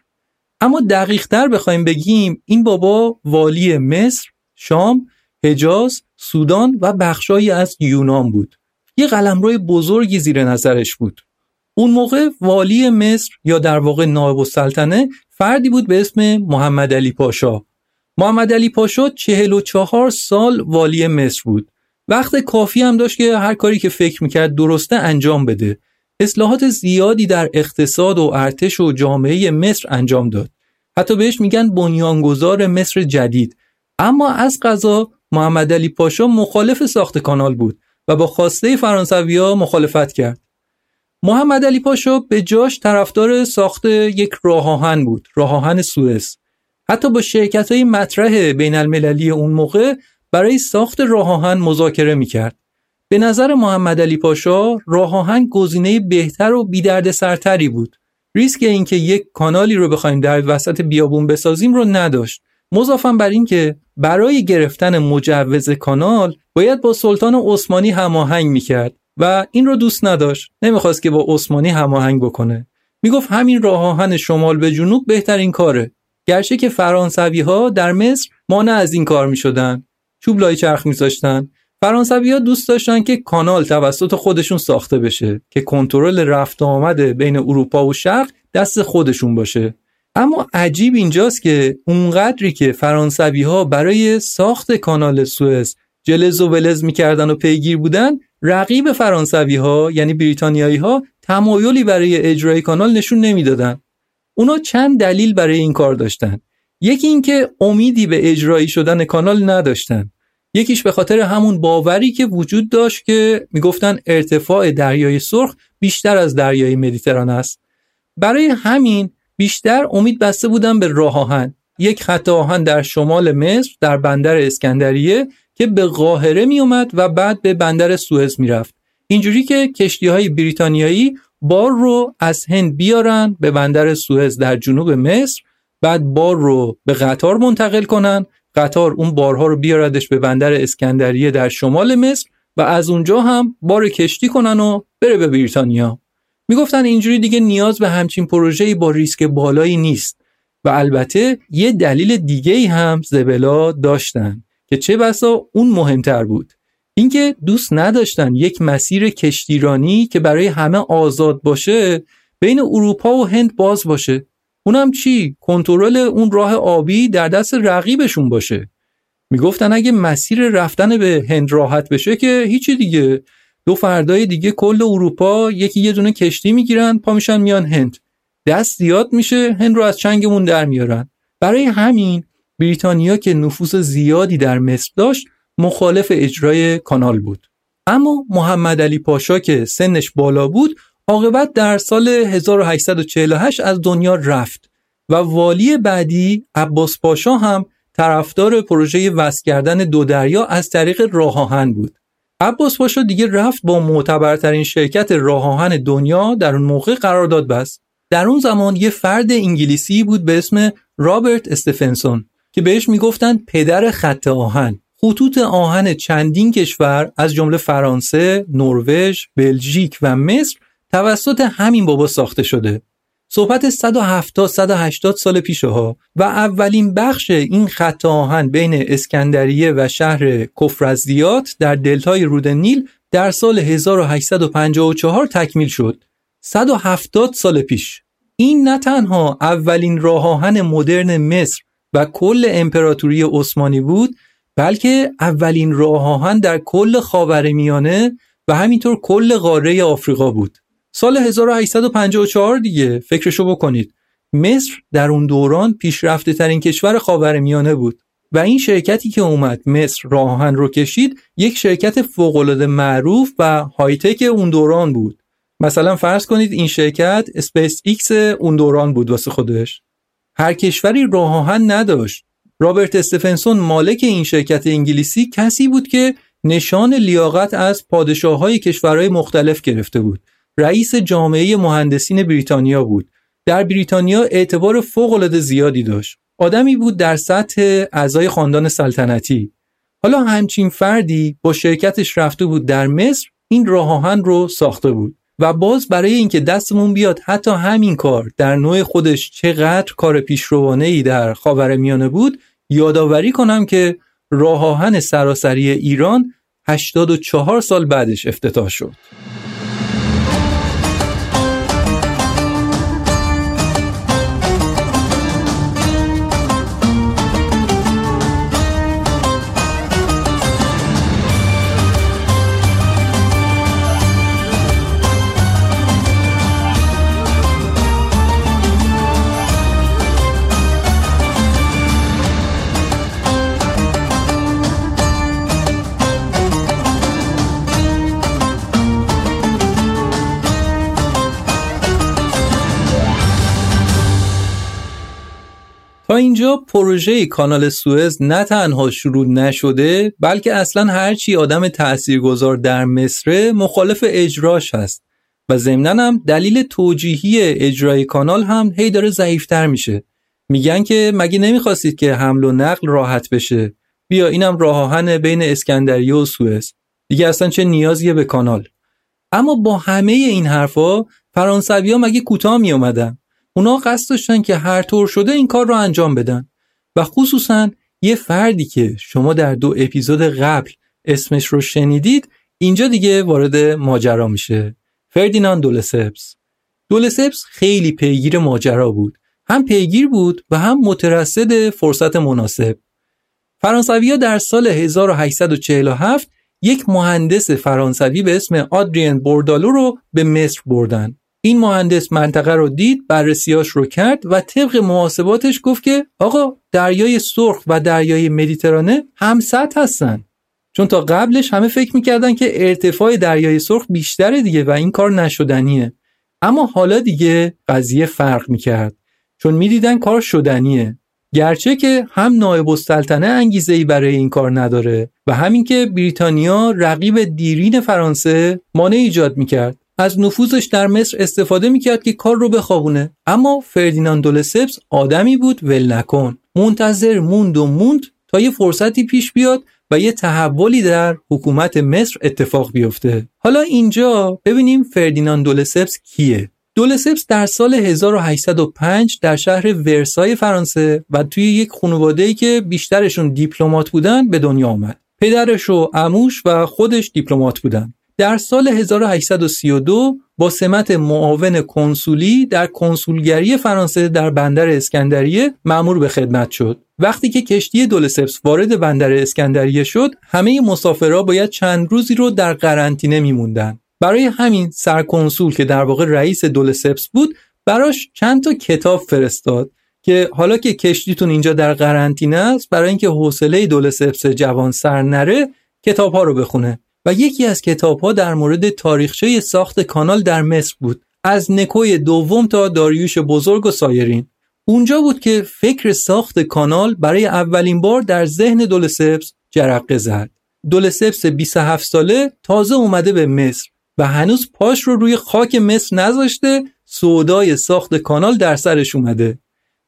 اما دقیق تر بخوایم بگیم این بابا والی مصر، شام، حجاز، سودان و بخشایی از یونان بود. یه قلمرو بزرگی زیر نظرش بود. اون موقع والی مصر یا در واقع نایب السلطنه فردی بود به اسم محمد علی پاشا. محمد علی پاشا 44 سال والی مصر بود. وقت کافی هم داشت که هر کاری که فکر می‌کرد درسته انجام بده. اصلاحات زیادی در اقتصاد و ارتش و جامعه مصر انجام داد. حتی بهش میگن بنیانگذار مصر جدید. اما از قضا محمد علی پاشا مخالف ساخت کانال بود و با خواسته فرانسویا مخالفت کرد. محمد علی پاشا به جاش طرفدار ساخت یک راه آهن بود، راه آهن سوئز. حتی با شرکت های مطرح بین المللی اون موقع برای ساخت راه آهن مذاکره می‌کرد. به نظر محمد علی پاشا راه آهن گزینه بهتر و سرتری بود. ریسک اینکه یک کانالی رو بخوایم در وسط بیابون بسازیم رو نداشت. مضافم بر این که برای گرفتن مجوز کانال باید با سلطان عثمانی هماهنگ می‌کرد و این رو دوست نداشت. نمی‌خواست که با عثمانی هماهنگ بکنه. می‌گفت همین راه آهن شمال به جنوب بهترین کاره. گرچه که فرانسوی ها در مصر مانع از این کار می‌شدن. چوب لای چرخ میذاشتن. فرانسوی ها دوست داشتن که کانال توسط خودشون ساخته بشه که کنترل رفت آمده بین اروپا و شرق دست خودشون باشه. اما عجیب اینجاست که اونقدری که فرانسوی ها برای ساخت کانال سوئز جلز و ولز می‌کردن و پیگیر بودن رقیب فرانسوی ها یعنی بریتانیایی ها تمایلی برای اجرای کانال نشون نمی‌دادن. اونا چند دلیل برای این کار داشتن. یکی اینکه امیدی به اجرایی شدن کانال نداشتن. یکیش به خاطر همون باوری که وجود داشت که می‌گفتن ارتفاع دریای سرخ بیشتر از دریای مدیترانه است. برای همین بیشتر امید بسته بودن به راه آهن. یک خط آهن در شمال مصر در بندر اسکندریه که به قاهره می اومد و بعد به بندر سوئز می‌رفت. اینجوری که کشتی های بریتانیایی بار رو از هند بیارن به بندر سوئز در جنوب مصر بعد بار رو به قطار منتقل کنن. قطار اون بارها رو بیاردش به بندر اسکندریه در شمال مصر و از اونجا هم بار کشتی کنن و بره به بریتانیا. می‌گفتن اینجوری دیگه نیاز به همچین پروژه‌ای با ریسک بالایی نیست. و البته یه دلیل دیگه هم زبلا داشتن که چه بسا اون مهمتر بود. اینکه دوست نداشتن یک مسیر کشتیرانی که برای همه آزاد باشه بین اروپا و هند باز باشه. اونم چی؟ کنترل اون راه آبی در دست رقیبشون باشه. می‌گفتن اگه مسیر رفتن به هند راحت بشه که هیچی دیگه. دو فردای دیگه کل اروپا یکی یه دونه کشتی می‌گیرن پا میشن میان هند. دست زیاد میشه هند رو از چنگمون در میارن. برای همین بریتانیا که نفوذ زیادی در مصر داشت مخالف اجرای کانال بود. اما محمد علی پاشا که سنش بالا بود عاقبت در سال 1848 از دنیا رفت و والی بعدی عباس پاشا هم طرفدار پروژه وصل کردن دو دریا از طریق راه آهن بود. عباس پاشا دیگه رفت با معتبرترین شرکت راه آهن دنیا در اون موقع قرارداد بست. در اون زمان یه فرد انگلیسی بود به اسم رابرت استفنسون که بهش می‌گفتن پدر خط آهن. خطوط آهن چندین کشور از جمله فرانسه، نروژ، بلژیک و مصر توسط همین بابا ساخته شده. صحبت 170 180 سال پیشه ها و اولین بخش این خط آهن بین اسکندریه و شهر کفرزیات در دلتای رود نیل در سال 1854 تکمیل شد. 170 سال پیش. این نه تنها اولین راه آهن مدرن مصر و کل امپراتوری عثمانی بود بلکه اولین راه آهن در کل خاورمیانه و همینطور کل قاره آفریقا بود. سال 1854 دیگه. فکرشو بکنید. مصر در اون دوران پیشرفته ترین کشور خاورمیانه بود و این شرکتی که اومد مصر راهن رو کشید یک شرکت فوقالعاده معروف و هایتک اون دوران بود. مثلا فرض کنید این شرکت اسپیس ایکس اون دوران بود واسه خودش. هر کشوری راه آهن نداشت. رابرت استفنسون مالک این شرکت انگلیسی کسی بود که نشان لیاقت از پادشاه های کشورهای مختلف گرفته بود. رئیس جامعه مهندسین بریتانیا بود. در بریتانیا اعتبار فوق‌العاده زیادی داشت. آدمی بود در سطح اعضای خاندان سلطنتی. حالا همچین فردی با شرکتش رفته بود در مصر این راه آهن رو ساخته بود. و باز برای اینکه دستمون بیاد حتی همین کار در نوع خودش چقدر کار پیشروانه ای در خاورمیانه بود یادآوری کنم که راه آهن سراسری ایران 84 سال بعدش افتتاح شد. پروژه کانال سوئز نه تنها شروع نشده بلکه اصلا هرچی آدم تاثیرگذار در مصر مخالف اجراش هست و ضمنا هم دلیل توجیهی اجرای کانال هم هی داره ضعیفتر میشه. میگن که مگه نمی‌خواستید که حمل و نقل راحت بشه؟ بیا اینم راه آهن بین اسکندریه و سوئز. دیگه اصلا چه نیازیه به کانال؟ اما با همه این حرفا فرانسوی ها مگه کوتاه می اومدن اونا قصد داشتن که هر طور شده این کار رو انجام بدن. و خصوصا یه فردی که شما در دو اپیزود قبل اسمش رو شنیدید اینجا دیگه وارد ماجرا میشه. فردیناند دولسپس. دولسپس خیلی پیگیر ماجرا بود. هم پیگیر بود و هم مترصد فرصت مناسب. فرانسوی ها در سال 1847 یک مهندس فرانسوی به اسم آدریان بوردالو رو به مصر بردن. این مهندس منطقه رو دید بررسیاش رو کرد و طبق محاسباتش گفت که آقا دریای سرخ و دریای مدیترانه هم سطح هستن. چون تا قبلش همه فکر می‌کردن که ارتفاع دریای سرخ بیشتره دیگه و این کار نشدنیه. اما حالا دیگه قضیه فرق می‌کرد. چون می‌دیدن کار شدنیه. گرچه که هم نایب السلطنه انگیزه ای برای این کار نداره و همین که بریتانیا رقیب دیرین فرانسه مانع ایجاد می‌کرد. از نفوذش در مصر استفاده می‌کرد که کار رو بخوابونه اما فردیناند دولسپس آدمی بود ول نکن منتظر موند و موند تا یه فرصتی پیش بیاد و یه تحولی در حکومت مصر اتفاق بیفته حالا اینجا ببینیم فردیناند دولسپس کیه دولسپس در سال 1805 در شهر ورسای فرانسه و توی یک خانواده‌ای که بیشترشون دیپلمات بودن به دنیا آمد. پدرش و عموش و خودش دیپلمات بودن. در سال 1832 با سمت معاون کنسولی در کنسولگری فرانسه در بندر اسکندریه مأمور به خدمت شد. وقتی که کشتی دولسپس وارد بندر اسکندریه شد، همه مسافرها باید چند روزی رو در قرنطینه میموندن. برای همین سرکنسول که در واقع رئیس دولسپس بود، براش چند تا کتاب فرستاد که حالا که کشتیتون اینجا در قرنطینه است برای اینکه حوصله دولسپس جوان سر نره کتاب ها رو بخونه یکی از کتاب ها در مورد تاریخچه ساخت کانال در مصر بود از نکوی دوم تا داریوش بزرگ و سایرین. اونجا بود که فکر ساخت کانال برای اولین بار در ذهن دولسپس جرقه زد. دولسپس 27 ساله تازه اومده به مصر و هنوز پاش رو روی خاک مصر نذاشته سودای ساخت کانال در سرش اومده.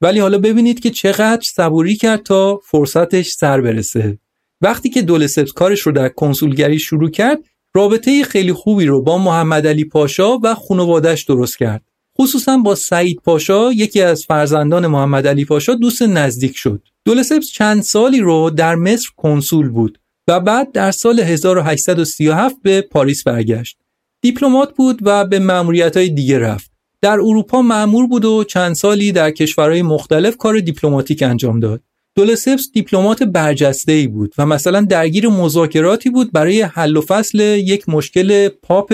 ولی حالا ببینید که چقدر صبوری کرد تا فرصتش سر برسه. وقتی که دولسپس کارش رو در کنسولگری شروع کرد رابطه خیلی خوبی رو با محمد علی پاشا و خانوادش درست کرد. خصوصا با سعید پاشا یکی از فرزندان محمد علی پاشا دوست نزدیک شد. دولسپس چند سالی رو در مصر کنسول بود و بعد در سال 1837 به پاریس برگشت. دیپلمات بود و به مأموریت های دیگه رفت. در اروپا مأمور بود و چند سالی در کشورهای مختلف کار دیپلماتیک انجام داد. دولسپس دیپلمات برجسته ای بود و مثلا درگیر مذاکراتی بود برای حل و فصل یک مشکل پاپ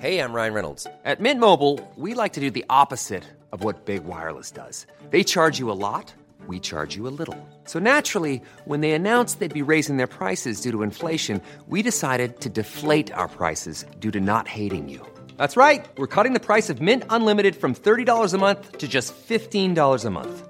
Hey, I'm Ryan Reynolds. At Mint Mobile, we like to do the opposite of what Big Wireless does. They charge you a lot, we charge you a little. So naturally, when they announced they'd be raising their prices due to inflation, we decided to deflate our prices due to not hating you. That's right. We're cutting the price of Mint Unlimited from $30 a month to just $15 a month.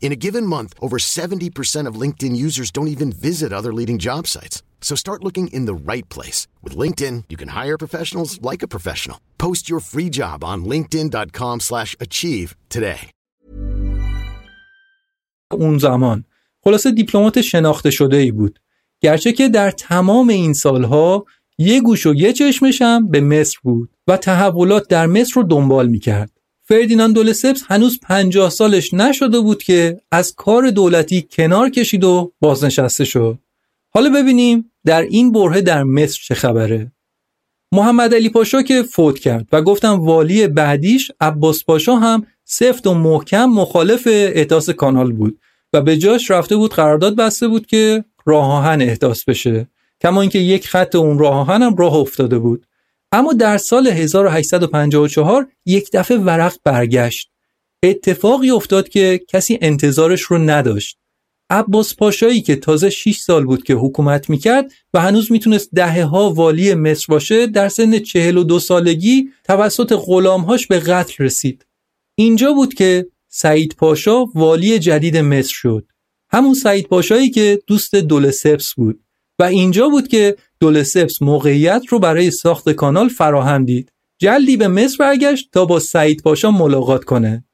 In a given month, over 70% of LinkedIn users don't even visit other leading job sites. So start looking in the right place. With LinkedIn, you can hire professionals like a professional. Post your free job on linkedin.com slash achieve today. اون زمان خلاصه دیپلمات شناخته شده ای بود گرچه که در تمام این سالها یه گوش و یه چشمشم به مصر بود و تحولات در مصر رو دنبال می‌کرد فردیناند دولسپس هنوز پنجاه سالش نشده بود که از کار دولتی کنار کشید و بازنشسته شد. حالا ببینیم در این برهه در مصر چه خبره. محمد علی پاشا که فوت کرد و گفتم والی بعدیش عباس پاشا هم سفت و محکم مخالف احداث کانال بود و به جاش رفته بود قرارداد بسته بود که راه آهن احداث بشه. کما اینکه یک خط اون راه آهن هم راه افتاده بود. اما در سال 1854 یک دفعه ورق برگشت. اتفاقی افتاد که کسی انتظارش رو نداشت. عباس پاشایی که تازه 6 سال بود که حکومت می‌کرد و هنوز می‌تونست دهه ها والی مصر باشه در سن 42 سالگی توسط غلامهاش به قتل رسید. اینجا بود که سعید پاشا والی جدید مصر شد. همون سعید پاشایی که دوست دولسپس بود. و اینجا بود که دولسپس موقعیت رو برای ساخت کانال فراهم دید. جلدی به مصر برگشت تا با سعید پاشا ملاقات کنه.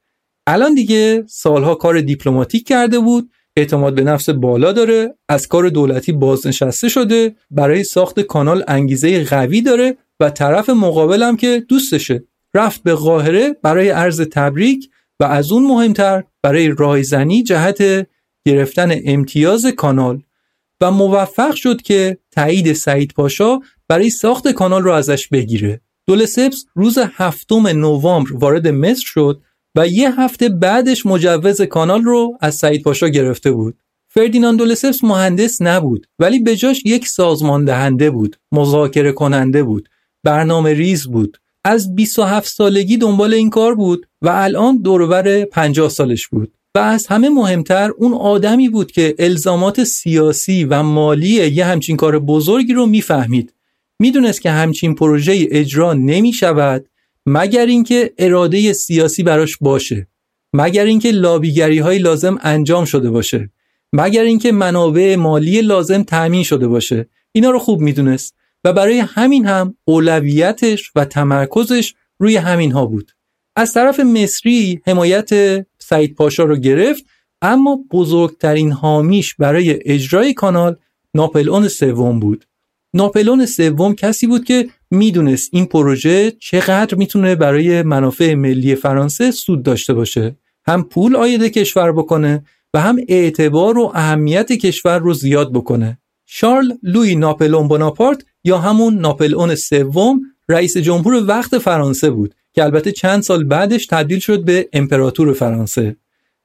الان دیگه سالها کار دیپلماتیک کرده بود اعتماد به نفس بالا داره از کار دولتی بازنشسته شده برای ساخت کانال انگیزه قوی داره و طرف مقابلم که دوستشه. رفت به قاهره برای عرض تبریک و از اون مهمتر برای رایزنی جهت گرفتن امتیاز کانال. و موفق شد که تایید سعید پاشا برای ساخت کانال رو ازش بگیره. دولسپس روز هفتم نوامبر وارد مصر شد و یه هفته بعدش مجوز کانال رو از سعید پاشا گرفته بود. فردیناند دولسپس مهندس نبود ولی به جاش یک سازمان دهنده بود، مذاکره کننده بود، برنامه ریز بود. از 27 سالگی دنبال این کار بود و الان دوربر 50 سالش بود. و از همه مهمتر اون آدمی بود که الزامات سیاسی و مالی یه همچین کار بزرگی رو می‌فهمید. می‌دونست که همچین پروژه اجرا نمی شود مگر اینکه اراده سیاسی براش باشه. مگر اینکه لابیگری های لازم انجام شده باشه. مگر اینکه منابع مالی لازم تأمین شده باشه. اینا رو خوب می‌دونست و برای همین هم اولویتش و تمرکزش روی همین ها بود از طرف مصری حمایت سعید پاشا رو گرفت اما بزرگترین حامیش برای اجرای کانال ناپلئون سوم بود. ناپلون سوم کسی بود که می‌دونست این پروژه چقدر می‌تونه برای منافع ملی فرانسه سود داشته باشه. هم پول آید کشور بکنه و هم اعتبار و اهمیت کشور رو زیاد بکنه. شارل لوی ناپلون بوناپارت یا همون ناپلئون سوم رئیس جمهور وقت فرانسه بود. که البته چند سال بعدش تبدیل شد به امپراتور فرانسه.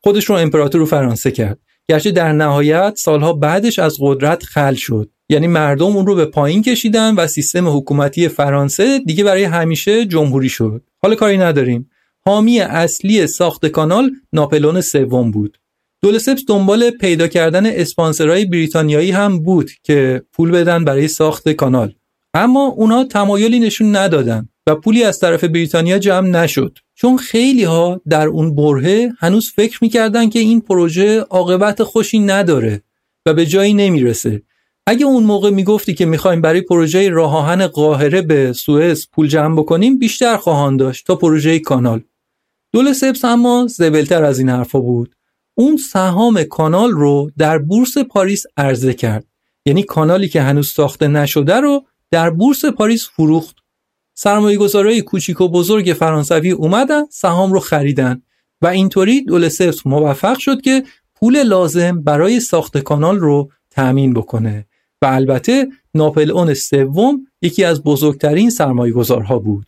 خودش رو امپراتور فرانسه کرد. گرچه در نهایت سالها بعدش از قدرت خل شد. یعنی مردم اون رو به پایین کشیدن و سیستم حکومتی فرانسه دیگه برای همیشه جمهوری شد. حالا کاری نداریم. حامی اصلی ساخت کانال ناپلون سوم بود. دولسپس دنبال پیدا کردن اسپانسرهای بریتانیایی هم بود که پول بدن برای ساخت کانال. اما اونا تمایلی نشون ندادن. و پولی از طرف بریتانیا جمع نشد. چون خیلی ها در اون برهه هنوز فکر می‌کردن که این پروژه عاقبت خوشی نداره و به جایی نمی‌رسه. اگه اون موقع می‌گفتی که می‌خوایم برای پروژه راه آهن قاهره به سوئز پول جمع بکنیم بیشتر خواهان داشت تا پروژه کانال. دول سبس اما زبلتر از این حرفا بود. اون سهام کانال رو در بورس پاریس عرضه کرد. یعنی کانالی که هنوز ساخته نشده رو در بورس پاریس فروخت. سرمایه گذارای کوچیک و بزرگ فرانسوی اومدن سهام رو خریدن و اینطوری دول سبس موفق شد که پول لازم برای ساخت کانال رو تأمین بکنه و البته ناپل اون سوم یکی از بزرگترین سرمایه گذارها بود.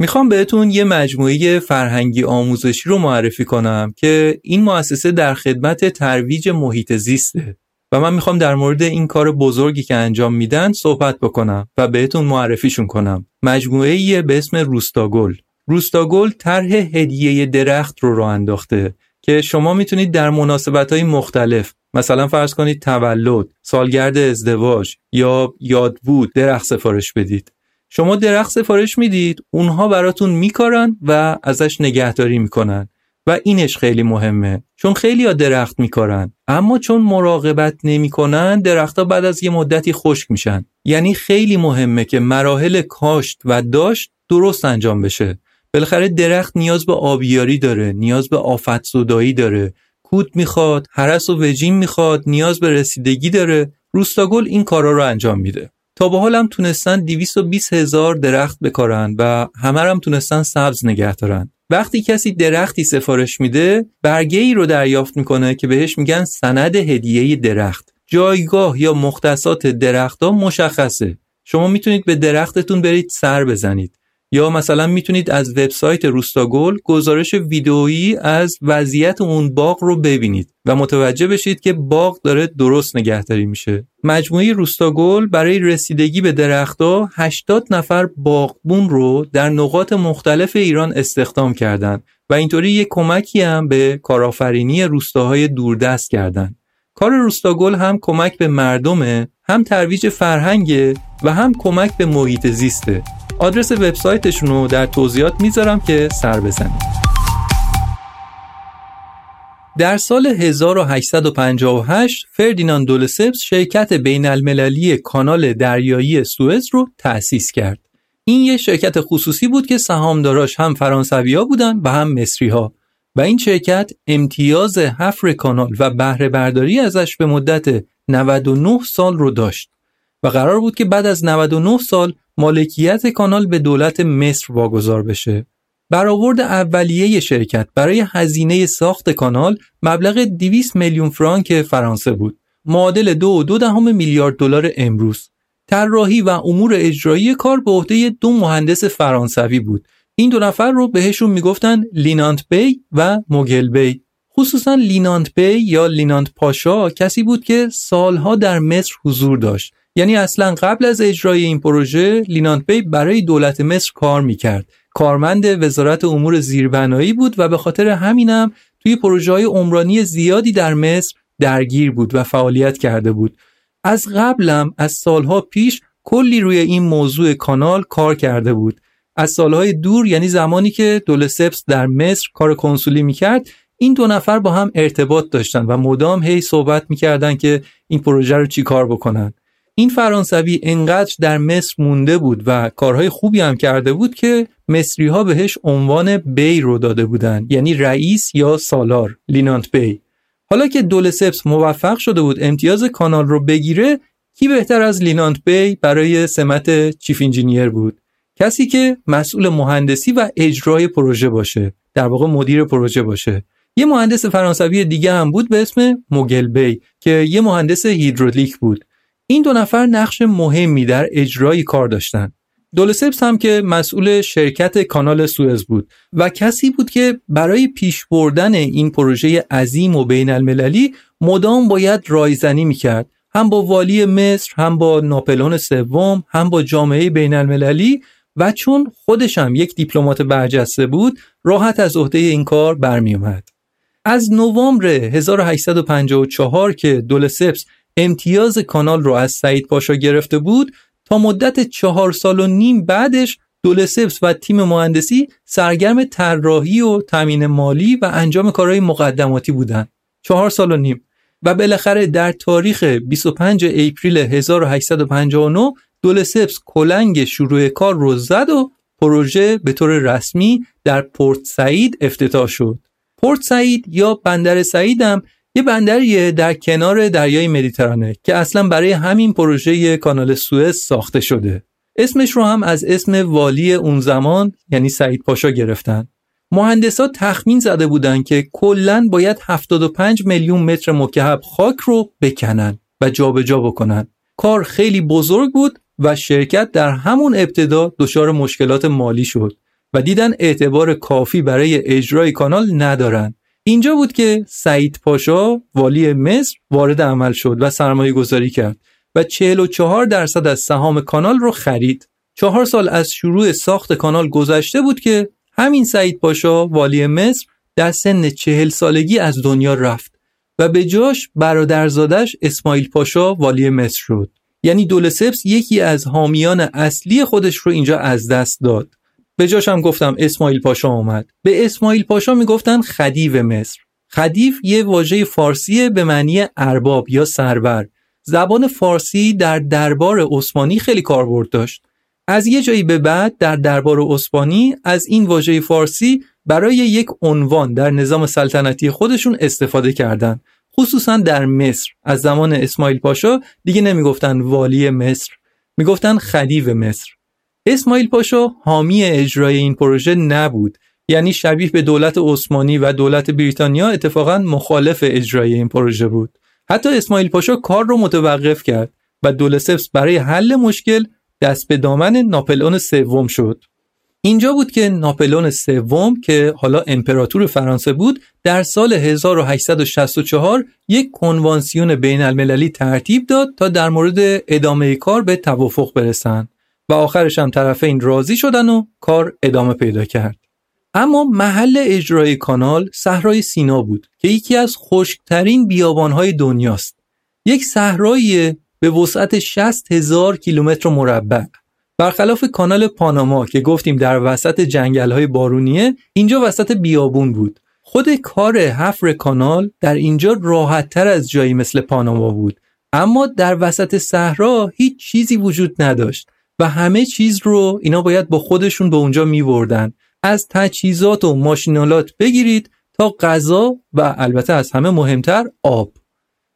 می‌خوام بهتون یه مجموعه فرهنگی آموزشی رو معرفی کنم که این مؤسسه در خدمت ترویج محیط زیسته و من می‌خوام در مورد این کار بزرگی که انجام میدن صحبت بکنم و بهتون معرفیشون کنم مجموعه به اسم روستاگل روستاگل طرح هدیه درخت رو راه انداخته که شما می‌تونید در مناسبت های مختلف مثلا فرض کنید تولد، سالگرد ازدواج یا یادبود درخت سفارش بدید. شما درخت سفارش می‌دید، اونها براتون میکارن و ازش نگهداری می‌کنن. و اینش خیلی مهمه. چون خیلی ها درخت میکارن. اما چون مراقبت نمی‌کنن درختها بعد از یه مدتی خشک میشن. یعنی خیلی مهمه که مراحل کاشت و داشت درست انجام بشه. بالاخره درخت نیاز به آبیاری داره نیاز به آفت زدایی داره. کود می‌خواد هرس و وجین می‌خواد نیاز به رسیدگی داره. روستاگل این کارا رو انجام میده. تا به حالم تونستن 220 هزار درخت بکارن و همه هم تونستن سبز نگه دارن. وقتی کسی درختی سفارش میده برگه ای رو دریافت می‌کنه که بهش میگن سند هدیه درخت. جایگاه یا مختصات درختها مشخصه. شما می‌تونید به درختتون برید سر بزنید. یا مثلا می‌تونید از وبسایت روستاگل گزارش ویدئویی از وضعیت اون باغ رو ببینید و متوجه بشید که باغ داره درست نگهداری میشه. مجموعه روستاگل برای رسیدگی به درختها 80 نفر باغبون رو در نقاط مختلف ایران استخدام کردند و اینطوری یک کمکی هم به کارآفرینی روستاهای دوردست کردند. کار روستاگل هم کمک به مردمه، هم ترویج فرهنگه و هم کمک به محیط زیسته. آدرس وبسایتشون رو در توضیحات می‌ذارم که سر بزنید. در سال 1858 فردیناند دولسپس شرکت بین المللی کانال دریایی سوئز رو تأسیس کرد. این یه شرکت خصوصی بود که سهامداراش هم فرانسوی بودن و هم مصری ها و این شرکت امتیاز حفر کانال و بهره برداری ازش به مدت 99 سال رو داشت. و قرار بود که بعد از 99 سال مالکیت کانال به دولت مصر واگذار بشه. برآورد اولیه شرکت برای هزینه ساخت کانال مبلغ 200 میلیون فرانک فرانسه بود. معادل دو دو دهم میلیارد دلار امروز. طراحی و امور اجرایی کار به عهده دو مهندس فرانسوی بود. این دو نفر رو بهشون می‌گفتن لینانت بی و موگل بی. خصوصا لینانت بی یا لینانت پاشا کسی بود که سالها در مصر حضور داشت یعنی اصلا قبل از اجرای این پروژه لینانت بی برای دولت مصر کار می‌کرد. کارمند وزارت امور زیربنایی بود و به خاطر همینم توی پروژه های عمرانی زیادی در مصر درگیر بود و فعالیت کرده بود. از قبلم از سالها پیش کلی روی این موضوع کانال کار کرده بود. از سالهای دور یعنی زمانی که دول سپس در مصر کار کنسولی می‌کرد این دو نفر با هم ارتباط داشتن و مدام هی صحبت می‌کردن که این پروژه رو چیکار بکنن. این فرانسوی انقدر در مصر مونده بود و کارهای خوبی هم کرده بود که مصری ها بهش عنوان بی رو داده بودن یعنی رئیس یا سالار لینانت بی. حالا که دولسپس موفق شده بود امتیاز کانال رو بگیره کی بهتر از لینانت بی برای سمت chief engineer بود؟ کسی که مسئول مهندسی و اجرای پروژه باشه در واقع مدیر پروژه باشه. یه مهندس فرانسوی دیگه هم بود به اسم موگل بی که یه مهندس هیدرولیک بود. این دو نفر نقش مهمی در اجرای کار داشتن دولسپس هم که مسئول شرکت کانال سوئز بود و کسی بود که برای پیش بردن این پروژه عظیم و بین المللی مدام باید رایزنی می‌کرد هم با والی مصر هم با ناپلون سوم هم با جامعه بین المللی و چون خودش هم یک دیپلمات برجسته بود راحت از عهده این کار برمی اومد. از نوامبر 1854 که دولسپس امتیاز کانال رو از سعید پاشا گرفته بود تا مدت چهار سال و نیم بعدش دولسپس و تیم مهندسی سرگرم طراحی و تامین مالی و انجام کارهای مقدماتی بودند. چهار سال و نیم و بالاخره در تاریخ 25 اپریل 1859 دولسپس کلنگ شروع کار رو زد و پروژه به طور رسمی در پورت سعید افتتاح شد. پورت سعید یا بندر سعید یه بندریه در کنار دریای مدیترانه که اصلا برای همین پروژه کانال سوئز ساخته شده. اسمش رو هم از اسم والی اون زمان یعنی سعید پاشا گرفتن. مهندسا تخمین زده بودن که کلا باید 75 میلیون متر مکعب خاک رو بکنن و جابجا جا بکنن. کار خیلی بزرگ بود و شرکت در همون ابتدا دچار مشکلات مالی شد و دیدن اعتبار کافی برای اجرای کانال ندارن اینجا بود که سعید پاشا والی مصر وارد عمل شد و سرمایه گذاری کرد و 44 درصد از سهام کانال رو خرید. چهار سال از شروع ساخت کانال گذشته بود که همین سعید پاشا والی مصر در سن چهل سالگی از دنیا رفت و به جاش برادرزادش اسماعیل پاشا والی مصر شد. یعنی دولسپس یکی از حامیان اصلی خودش رو اینجا از دست داد. به جاش هم گفتم اسماعیل پاشا اومد. به اسماعیل پاشا می‌گفتن خدیو مصر. خدیو یه واژه فارسی به معنی ارباب یا سرور. زبان فارسی در دربار عثمانی خیلی کاربرد داشت. از یه جایی به بعد در دربار عثمانی از این واژه فارسی برای یک عنوان در نظام سلطنتی خودشون استفاده کردند خصوصا در مصر. از زمان اسماعیل پاشا دیگه نمی‌گفتن والی مصر. می‌گفتن خدیو مصر. اسماعیل پاشا حامی اجرای این پروژه نبود. یعنی شبیه به دولت عثمانی و دولت بریتانیا اتفاقا مخالف اجرای این پروژه بود. حتی اسماعیل پاشا کار رو متوقف کرد و دولسپس برای حل مشکل دست به دامن ناپلئون سوم شد. اینجا بود که ناپلئون سوم که حالا امپراتور فرانسه بود در سال 1864 یک کنوانسیون بین المللی ترتیب داد تا در مورد ادامه کار به توافق برسند. و آخرش هم طرفین راضی شدن و کار ادامه پیدا کرد. اما محل اجرای کانال صحرای سینا بود که یکی از خشکترین بیابانهای دنیاست. یک صحرایی به وسعت 60 هزار کیلومتر مربع. برخلاف کانال پاناما که گفتیم در وسط جنگل های بارونیه اینجا وسط بیابون بود. خود کار حفر کانال در اینجا راحت تر از جایی مثل پاناما بود. اما در وسط صحرا هیچ چیزی وجود نداشت. و همه چیز رو اینا باید با خودشون به اونجا می بردن. از تجهیزات و ماشینالات بگیرید تا غذا و البته از همه مهمتر آب.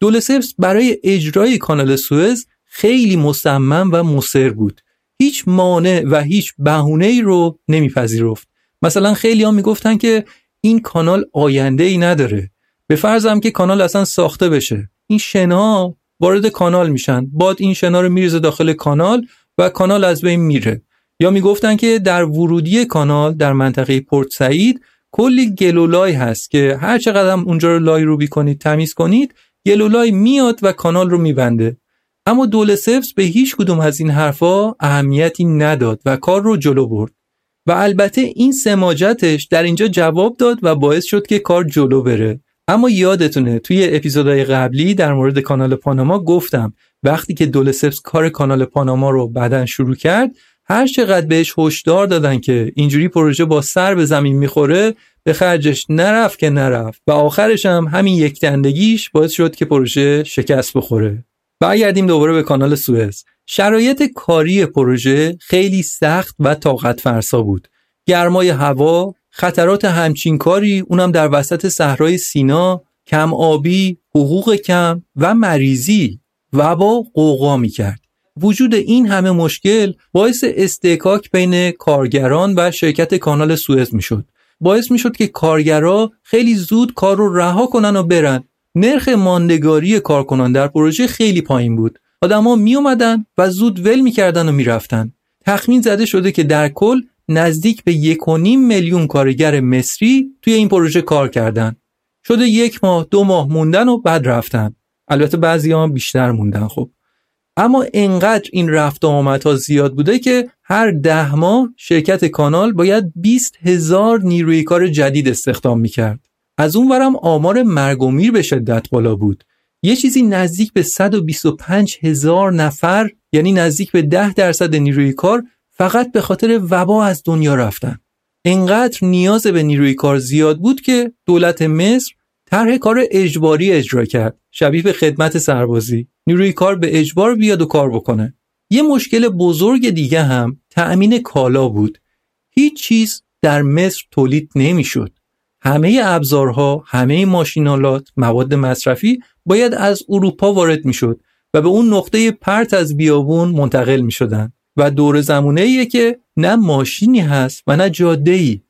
دولسپس برای اجرای کانال سوئز خیلی مصمم و مصر بود. هیچ مانع و هیچ بهونه ای رو نمیپذیرفت. مثلا خیلی ها می‌گفتن که این کانال آینده ای نداره. به فرضم که کانال اصلا ساخته بشه. این شنا وارد کانال میشن. باد این شنا رو میریزه داخل کانال و کانال از بین میره. یا می‌گفتن که در ورودی کانال در منطقه پورت سعید کلی گلولای هست که هر چقدر اونجا رو لای روبی کنید تمیز کنید گلولای میاد و کانال رو میبنده. اما دول سفس به هیچ کدوم از این حرفا اهمیتی نداد و کار رو جلو برد. و البته این سماجتش در اینجا جواب داد و باعث شد که کار جلو بره. اما یادتونه توی اپیزودهای قبلی در مورد کانال پاناما گفتم وقتی که دولسپس کار کانال پاناما رو بعدا شروع کرد هر چقدر بهش هشدار دادن که اینجوری پروژه با سر به زمین می‌خوره به خرجش نرفت که نرفت. و آخرش هم همین یک دندگیش باعث شد که پروژه شکست بخوره. برگردیم دوباره به کانال سوئز. شرایط کاری پروژه خیلی سخت و طاقت فرسا بود. گرمای هوا خطرات همچین کاری اونم در وسط صحرای سینا کم آبی حقوق کم و مریضی. وبا قوقا می کرد وجود این همه مشکل باعث استکاک بین کارگران و شرکت کانال سوئز می‌شد. باعث می‌شد که کارگرا خیلی زود کار رو رها کنن و برن. نرخ ماندگاری کارکنان در پروژه خیلی پایین بود. آدما می اومدن و زود ول می‌کردن و می‌رفتن. تخمین زده شده که در کل نزدیک به یک و نیم میلیون کارگر مصری توی این پروژه کار کردن. شده یک ماه دو ماه موندن و بعد رفتن. البته بعضی هم بیشتر موندن خب. اما انقدر این رفت آمدها زیاد بوده که هر ده ماه شرکت کانال باید 20 هزار نیروی کار جدید استخدام می‌کرد. از اون ورم آمار مرگ و میر به شدت بالا بود. یه چیزی نزدیک به 125 هزار نفر یعنی نزدیک به 10 درصد نیروی کار فقط به خاطر وبا از دنیا رفتن. انقدر نیاز به نیروی کار زیاد بود که دولت مصر طرح کار اجباری اجرا کرد. شبیه به خدمت سربازی. نیروی کار به اجبار بیاد و کار بکنه. یه مشکل بزرگ دیگه هم تأمین کالا بود. هیچ چیز در مصر تولید نمی‌شد. همه ابزارها همه ماشینالات مواد مصرفی باید از اروپا وارد می‌شد و به اون نقطه پرت از بیابون منتقل می شدن و دور زمونه که نه ماشینی هست و نه جاده ای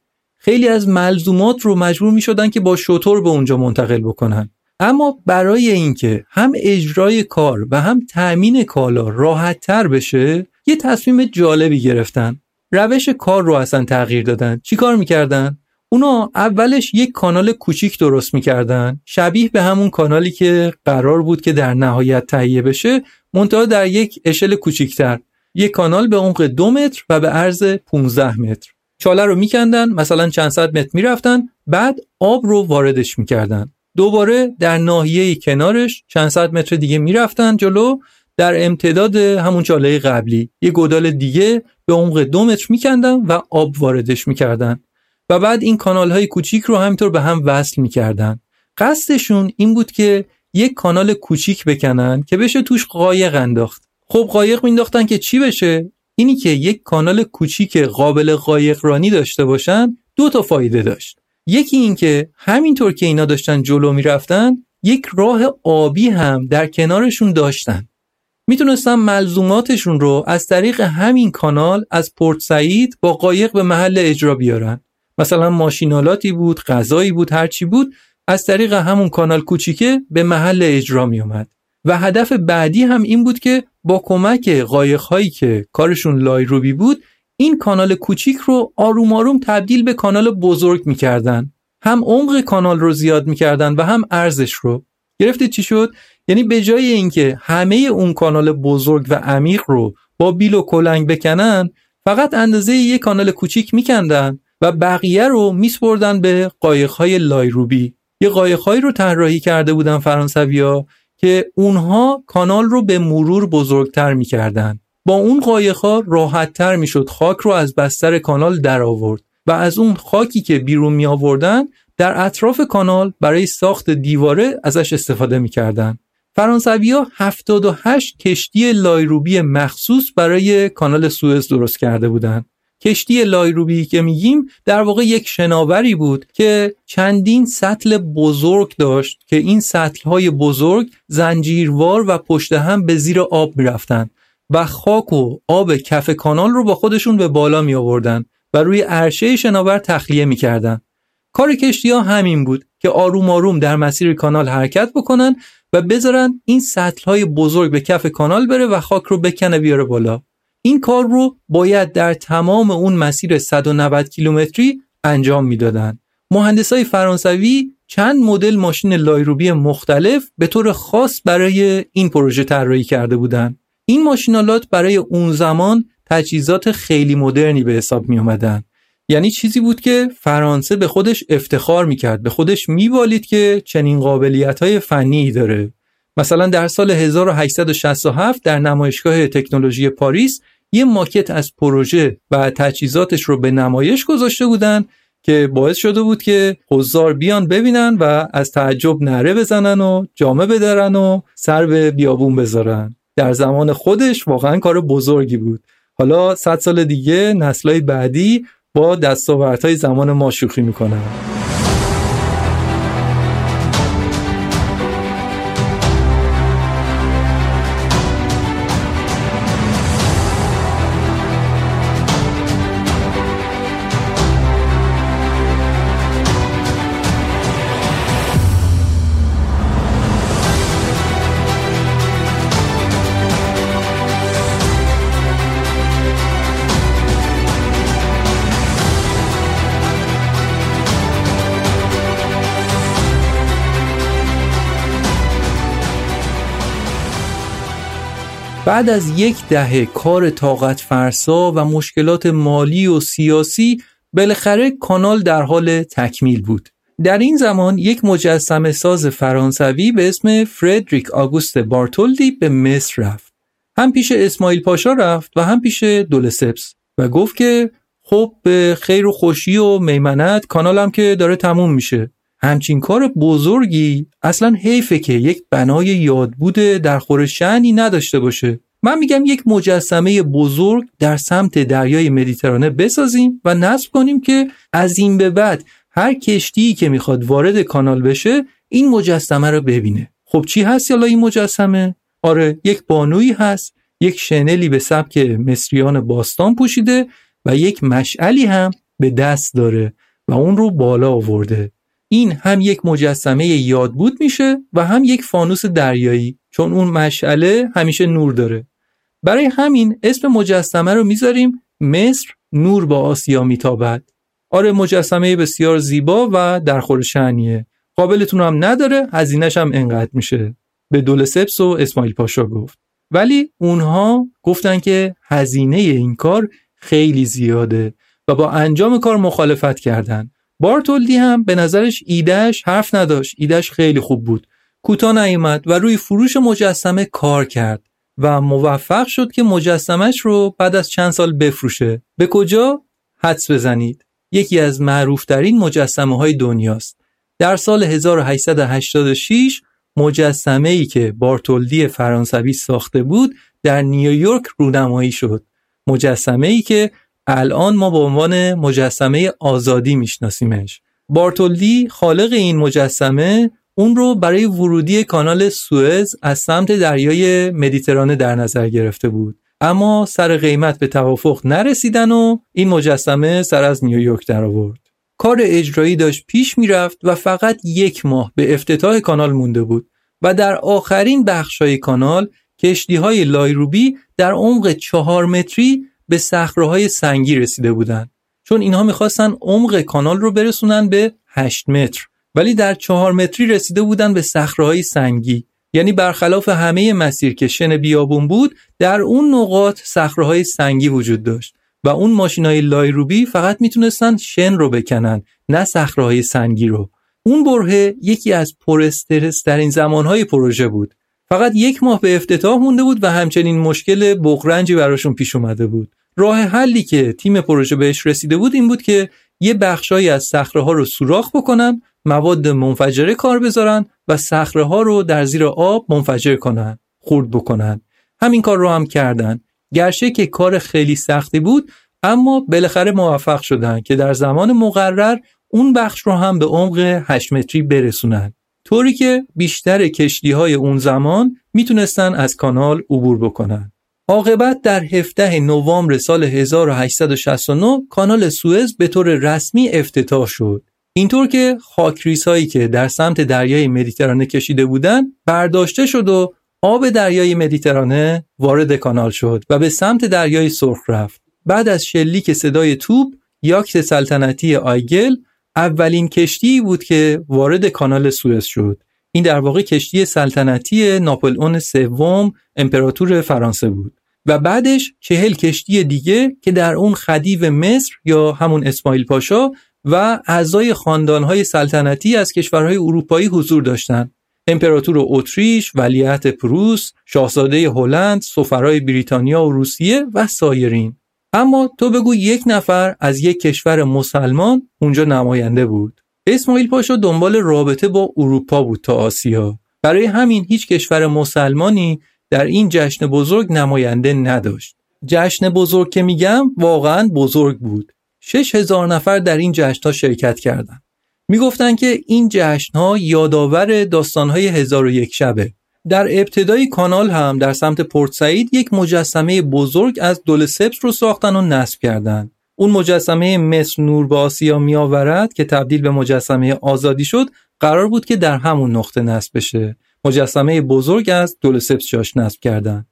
خیلی از ملزومات رو مجبور می شدن که با شطور به اونجا منتقل بکنن. اما برای اینکه هم اجرای کار و هم تأمین کالا راحت تر بشه یه تصمیم جالبی گرفتن. روش کار رو اصلا تغییر دادن. چی کار می‌کردن؟ اونا اولش یک کانال کوچیک درست می‌کردن. شبیه به همون کانالی که قرار بود که در نهایت تهیه بشه منتها در یک اشل کوچیکتر. یک کانال به عمق دو متر و به عرض 15 متر. چاله رو میکندن مثلا چند صد متر می‌رفتن بعد آب رو واردش می‌کردن. دوباره در ناحیه کنارش چند صد متر دیگه می‌رفتن جلو در امتداد همون چاله قبلی. یه گودال دیگه به عمق دو متر میکندن و آب واردش می‌کردن. و بعد این کانال های کوچیک رو همینطور به هم وصل می‌کردن. قصدشون این بود که یک کانال کوچیک بکنن که بشه توش قایق انداخت. خب قایق مینداختن که چی بشه؟ اینی که یک کانال کوچیک قابل قایق رانی داشته باشن دو تا فایده داشت. یکی این که همینطور که اینا داشتن جلو می‌رفتن یک راه آبی هم در کنارشون داشتن. می‌تونستن ملزوماتشون رو از طریق همین کانال از پورت سعید با قایق به محل اجرا بیارن. مثلا ماشینالاتی بود غذایی بود هرچی بود از طریق همون کانال کوچیکه به محل اجرا می اومد و هدف بعدی هم این بود که با کمک قایق هایی که کارشون لایروبی بود این کانال کوچیک رو آروم آروم تبدیل به کانال بزرگ می‌کردن. هم عمق کانال رو زیاد می‌کردن و هم ارزش رو. گرفته چی شد؟ یعنی به جای اینکه همه اون کانال بزرگ و عمیق رو با بیل و کلنگ بکنن فقط اندازه یک کانال کوچیک میکندن و بقیه رو میسپردن به قایقهای لایروبی. یه قایقهایی رو طراحی کرده بودن فرانسویا که اونها کانال رو به مرور بزرگتر می‌کردن با اون قایقها راحت تر می‌شد خاک رو از بستر کانال در آورد و از اون خاکی که بیرون می آوردن در اطراف کانال برای ساخت دیواره ازش استفاده می‌کردن فرانسوی ها 78 کشتی لایروبی مخصوص برای کانال سوئز درست کرده بودند. کشتی لایروبی که میگیم در واقع یک شناوری بود که چندین سطل بزرگ داشت که این سطل های بزرگ زنجیروار و پشت هم به زیر آب می‌رفتن و خاک و آب کف کانال رو با خودشون به بالا می آوردن و روی عرشه شناور تخلیه می‌کردن. کار کشتی ها همین بود که آروم آروم در مسیر کانال حرکت بکنن و بذارن این سطل های بزرگ به کف کانال بره و خاک رو بکنه بیاره بالا این کار رو باید در تمام اون مسیر 190 کیلومتری انجام می‌دادن های فرانسوی چند مدل ماشین لایروبی مختلف به طور خاص برای این پروژه طراحی کرده بودند. این ماشینالات برای اون زمان تجهیزات خیلی مدرنی به حساب می اومدن. یعنی چیزی بود که فرانسه به خودش افتخار می‌کرد به خودش میبالید که چنین قابلیت های فنی داره مثلا در سال 1867 در نمایشگاه تکنولوژی پاریس یه ماکت از پروژه و تجهیزاتش رو به نمایش گذاشته بودن که باعث شده بود که حضار بیان ببینن و از تعجب نره بزنن و جامه بدرن و سر به بیابون بذارن. در زمان خودش واقعا کار بزرگی بود. حالا صد سال دیگه نسلهای بعدی با دستاوردهای زمان ما شوخی می‌کنن. بعد از یک دهه کار طاقت فرسا و مشکلات مالی و سیاسی بالاخره کانال در حال تکمیل بود. در این زمان یک مجسم ساز فرانسوی به اسم فردریک آگوست بارتولدی به مصر رفت. هم پیش اسماعیل پاشا رفت و هم پیش دولسپس و گفت که خب به خیر و خوشی و میمنت کانالم که داره تموم میشه. همچین کار بزرگی اصلا حیفه که یک بنای یادبود در خور شعنی نداشته باشه. من میگم یک مجسمه بزرگ در سمت دریای مدیترانه بسازیم و نصب کنیم که از این به بعد هر کشتی که می‌خواد وارد کانال بشه این مجسمه رو ببینه. خب چی هست یالا این مجسمه؟ آره یک بانویی هست یک شنلی به سبک مصریان باستان پوشیده و یک مشعلی هم به دست داره و اون رو بالا آورده. این هم یک مجسمه یادبود میشه و هم یک فانوس دریایی چون اون مشعله همیشه نور داره. برای همین اسم مجسمه رو می‌ذاریم مصر نور با آسیا میتابد. آره مجسمه بسیار زیبا و در خور شعنیه. قابلتون هم نداره هزینهش هم انقدر میشه. به دول سپس و اسماعیل پاشا گفت. ولی اونها گفتن که هزینه این کار خیلی زیاده و با انجام کار مخالفت کردند. بارتولدی هم به نظرش ایدهش حرف نداشت. ایدهش خیلی خوب بود. کوتاه نیامد و روی فروش مجسمه کار کرد و موفق شد که مجسمش رو بعد از چند سال بفروشه. به کجا؟ حدس بزنید. یکی از معروفترین مجسمه های دنیاست. در سال 1886 مجسمه ای که بارتولدی فرانسوی ساخته بود در نیویورک رونمایی شد. مجسمه ای که الان ما به عنوان مجسمه آزادی میشناسیمش. بارتولدی خالق این مجسمه اون رو برای ورودی کانال سوئز از سمت دریای مدیترانه در نظر گرفته بود. اما سر قیمت به توافق نرسیدن و این مجسمه سر از نیویورک در آورد کار اجرایی داشت پیش می‌رفت و فقط یک ماه به افتتاح کانال مونده بود و در آخرین بخشای کانال کشتی های لایروبی در عمق چهار متری به صخره سنگی رسیده بودند چون اینها می‌خواستن عمق کانال رو برسونن به 8 متر. ولی در چهار متری رسیده بودن به صخره سنگی. یعنی برخلاف همه مسیر که شن بیابون بود در اون نقاط صخره سنگی وجود داشت. و اون ماشینای لایروبی فقط می‌تونستن شن رو بکنن نه صخره سنگی رو. اون برهه یکی از پرسترس در این زمانهای پروژه بود. فقط یک ماه به افتتاح مونده بود و همچنین مشکل بغرنجی براشون پیش اومده بود. راه حلی که تیم پروژه بهش رسیده بود این بود که یه بخشایی از صخره ها رو سوراخ بکنن مواد منفجره کار بذارن و صخره ها رو در زیر آب منفجر کنن خورد بکنن. همین کار رو هم کردن. گرچه که کار خیلی سختی بود اما بالاخره موفق شدن که در زمان مقرر اون بخش رو هم به عمق 8 متری برسونن. طوری که بیشتر کشتی های اون زمان می‌تونستن از کانال عبور بکنن. عاقبت در 17 نوامبر سال 1869 کانال سوئز به طور رسمی افتتاح شد. اینطور که خاکریس هایی که در سمت دریای مدیترانه کشیده بودند برداشته شد و آب دریای مدیترانه وارد کانال شد و به سمت دریای سرخ رفت. بعد از شلیک صدای توپ یاکت سلطنتی آیگل اولین کشتی بود که وارد کانال سوئز شد. این در واقع کشتی سلطنتی ناپلئون سوم امپراتور فرانسه بود. و بعدش چهل کشتی دیگه که در اون خدیو مصر یا همون اسماعیل پاشا و اعضای خاندانهای سلطنتی از کشورهای اروپایی حضور داشتند. امپراتور اتریش، ولیعت پروس، شاهزاده هلند، سفرای بریتانیا و روسیه و سایرین. اما تو بگو یک نفر از یک کشور مسلمان اونجا نماینده بود اسماعیل پاشا دنبال رابطه با اروپا بود تا آسیا برای همین هیچ کشور مسلمانی در این جشن بزرگ نماینده نداشت جشن بزرگ که میگم واقعا بزرگ بود شش هزار نفر در این جشن ها شرکت کردند. می‌گفتند که این جشن ها یادآور داستان های هزار و یک شبه در ابتدای کانال هم در سمت پورت سعید یک مجسمه بزرگ از دول سپس رو ساختن و نصب کردند. اون مجسمه مصر نور به آسیا می آورد که تبدیل به مجسمه آزادی شد قرار بود که در همون نقطه نصب بشه مجسمه بزرگ از دول سپس جاش نصب کردن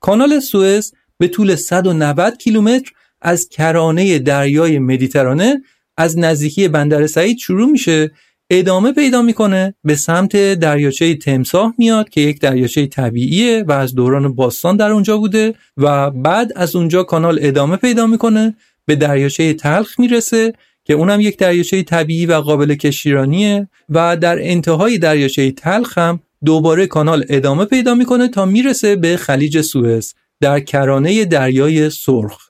کانال سوئز به طول 190 کیلومتر از کرانه دریای مدیترانه از نزدیکی بندر سعید شروع میشه. ادامه پیدا می‌کنه به سمت دریاچه تمساه میاد که یک دریاچه طبیعیه و از دوران باستان در اونجا بوده و بعد از اونجا کانال ادامه پیدا می‌کنه. به دریاچه تلخ می‌رسه که اونم یک دریاچه طبیعی و قابل کشیرانیه و در انتهای دریاچه تلخ هم دوباره کانال ادامه پیدا می‌کنه تا می‌رسه به خلیج سوئز در کرانه دریای سرخ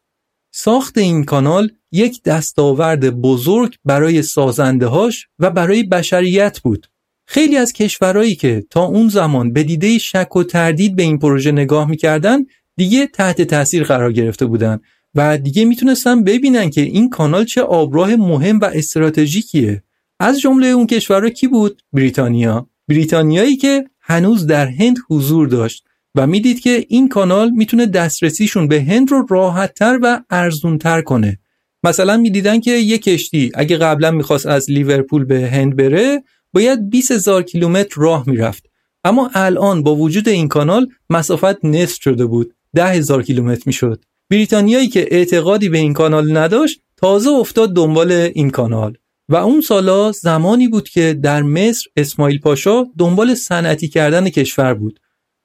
ساخت این کانال یک دستاورد بزرگ برای سازندهاش و برای بشریت بود. خیلی از کشورهایی که تا اون زمان به دیده شک و تردید به این پروژه نگاه می‌کردن دیگه تحت تاثیر قرار گرفته بودن و دیگه می‌تونستن ببینن که این کانال چه آبراه مهم و استراتژیکیه. از جمله اون کشورها کی بود؟ بریتانیا. بریتانیایی که هنوز در هند حضور داشت و می‌دید که این کانال می‌تونه دسترسیشون به هند رو راحتتر و ارزونتر کنه. مثلا می‌دیدن که یک کشتی اگه قبلا می‌خواست از لیورپول به هند بره باید 20 هزار کیلومتر راه می‌رفت. اما الان با وجود این کانال مسافت نصف شده بود. ده هزار کیلومتر می‌شد. بریتانیایی که اعتقادی به این کانال نداشت تازه افتاد دنبال این کانال. و اون سالا زمانی بود که در مصر اسماعیل پاشا دنبال صنعتی کردن کشور بود.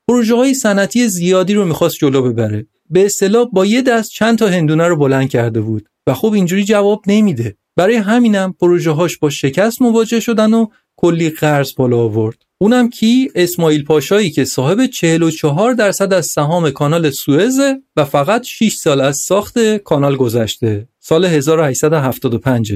پروژه های صنعتی زیادی رو می‌خواست جلو ببره. به اصطلاح با یه دست چند تا هندونه رو بلند کرده بود و خب اینجوری جواب نمیده. برای همینم پروژه هاش با شکست مواجه شدن و کلی قرض بالا آورد. اونم کی؟ اسماعیل پاشایی که صاحب 44 درصد از سهام کانال سوئز و فقط 6 سال از ساخت کانال گذشته. سال 1875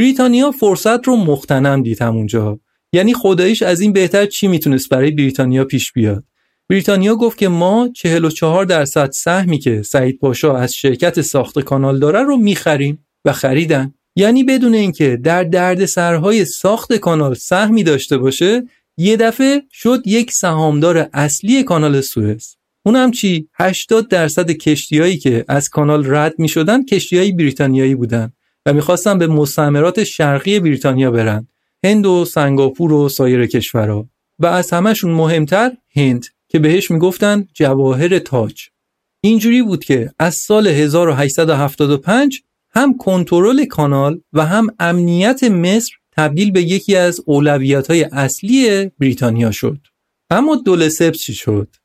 بریتانیا فرصت رو مختنم دید همونجا. یعنی خداییش از این بهتر چی می‌تونست برای بریتانیا پیش بیاد؟ بریتانیا گفت که ما 44 درصد سهمی که سعید پاشا از شرکت ساخت کانال داره رو می‌خریم و خریدن. یعنی بدون اینکه در درد سرهای ساخت کانال سهمی داشته باشه یه دفعه شد یک سهامدار اصلی کانال سوئز. اونم چی؟ 80 درصد کشتیایی که از کانال رد می شدن کشتیهای بریتانیایی بودن. و می‌خواستن به مستعمرات شرقی بریتانیا برن هند و سنگاپور و سایر کشورها. و از همهشون مهمتر هند که بهش می‌گفتن جواهر تاج. اینجوری بود که از سال 1875 هم کنترل کانال و هم امنیت مصر تبدیل به یکی از اولویت های اصلی بریتانیا شد. اما دول سپس چی شد؟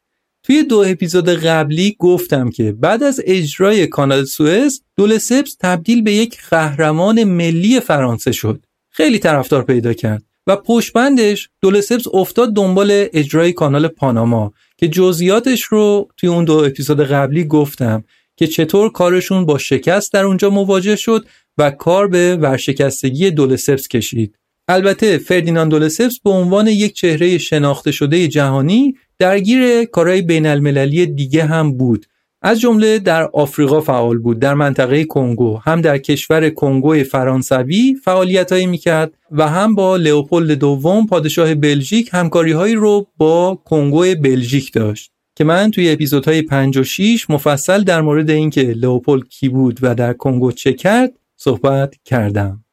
توی دو اپیزود قبلی گفتم که بعد از اجرای کانال سوئز دول سپس تبدیل به یک قهرمان ملی فرانسه شد خیلی طرفدار پیدا کرد و پشبندش دولسپس افتاد دنبال اجرای کانال پاناما که جزئیاتش رو توی اون دو اپیزود قبلی گفتم که چطور کارشون با شکست در اونجا مواجه شد و کار به ورشکستگی دولسپس کشید. البته فردیناند دولسپس به عنوان یک چهره شناخته شده جهانی درگیر کارهای بین المللی دیگه هم بود. از جمله در آفریقا فعال بود در منطقه کنگو. هم در کشور کنگو فرانسوی فعالیتهایی می‌کرد و هم با لئوپولد دوم پادشاه بلژیک همکاریهایی رو با کنگو بلژیک داشت. که من توی اپیزودهای 5 و 6 مفصل در مورد اینکه لئوپولد کی بود و در کنگو چه کرد صحبت کردم.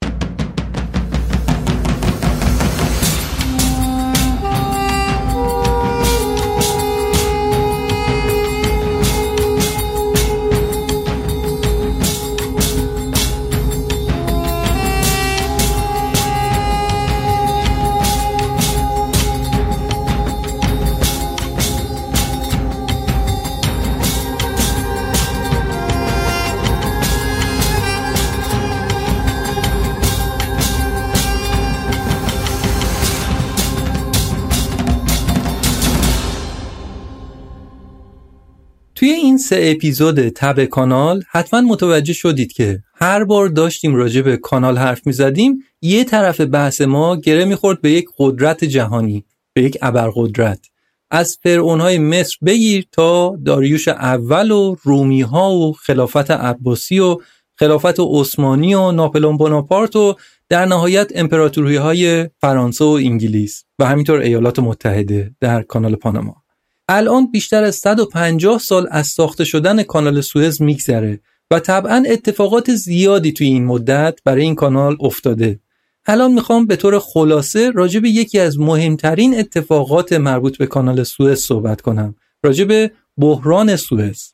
اپیزود تب کانال حتما متوجه شدید که هر بار داشتیم راجع به کانال حرف می زدیم یه طرف بحث ما گره می‌خورد به یک قدرت جهانی به یک ابرقدرت. از فرعونهای مصر بگیر تا داریوش اول و رومی ها و خلافت عباسی و خلافت عثمانی و ناپلون بوناپارت و در نهایت امپراتوری های فرانسه و انگلیس. و همینطور ایالات متحده در کانال پاناما. الان بیشتر از 150 سال از ساخته شدن کانال سوئز میگذره و طبعا اتفاقات زیادی توی این مدت برای این کانال افتاده. الان می‌خوام به طور خلاصه راجع به یکی از مهمترین اتفاقات مربوط به کانال سوئز صحبت کنم. راجع به بحران سوئز.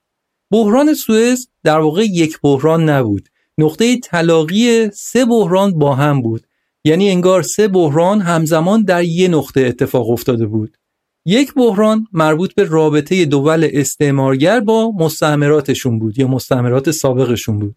بحران سوئز در واقع یک بحران نبود. نقطه تلاقی سه بحران با هم بود. یعنی انگار سه بحران همزمان در یه نقطه اتفاق افتاده بود. یک بحران مربوط به رابطه دول استعمارگر با مستعمراتشون بود یا مستعمرات سابقشون بود.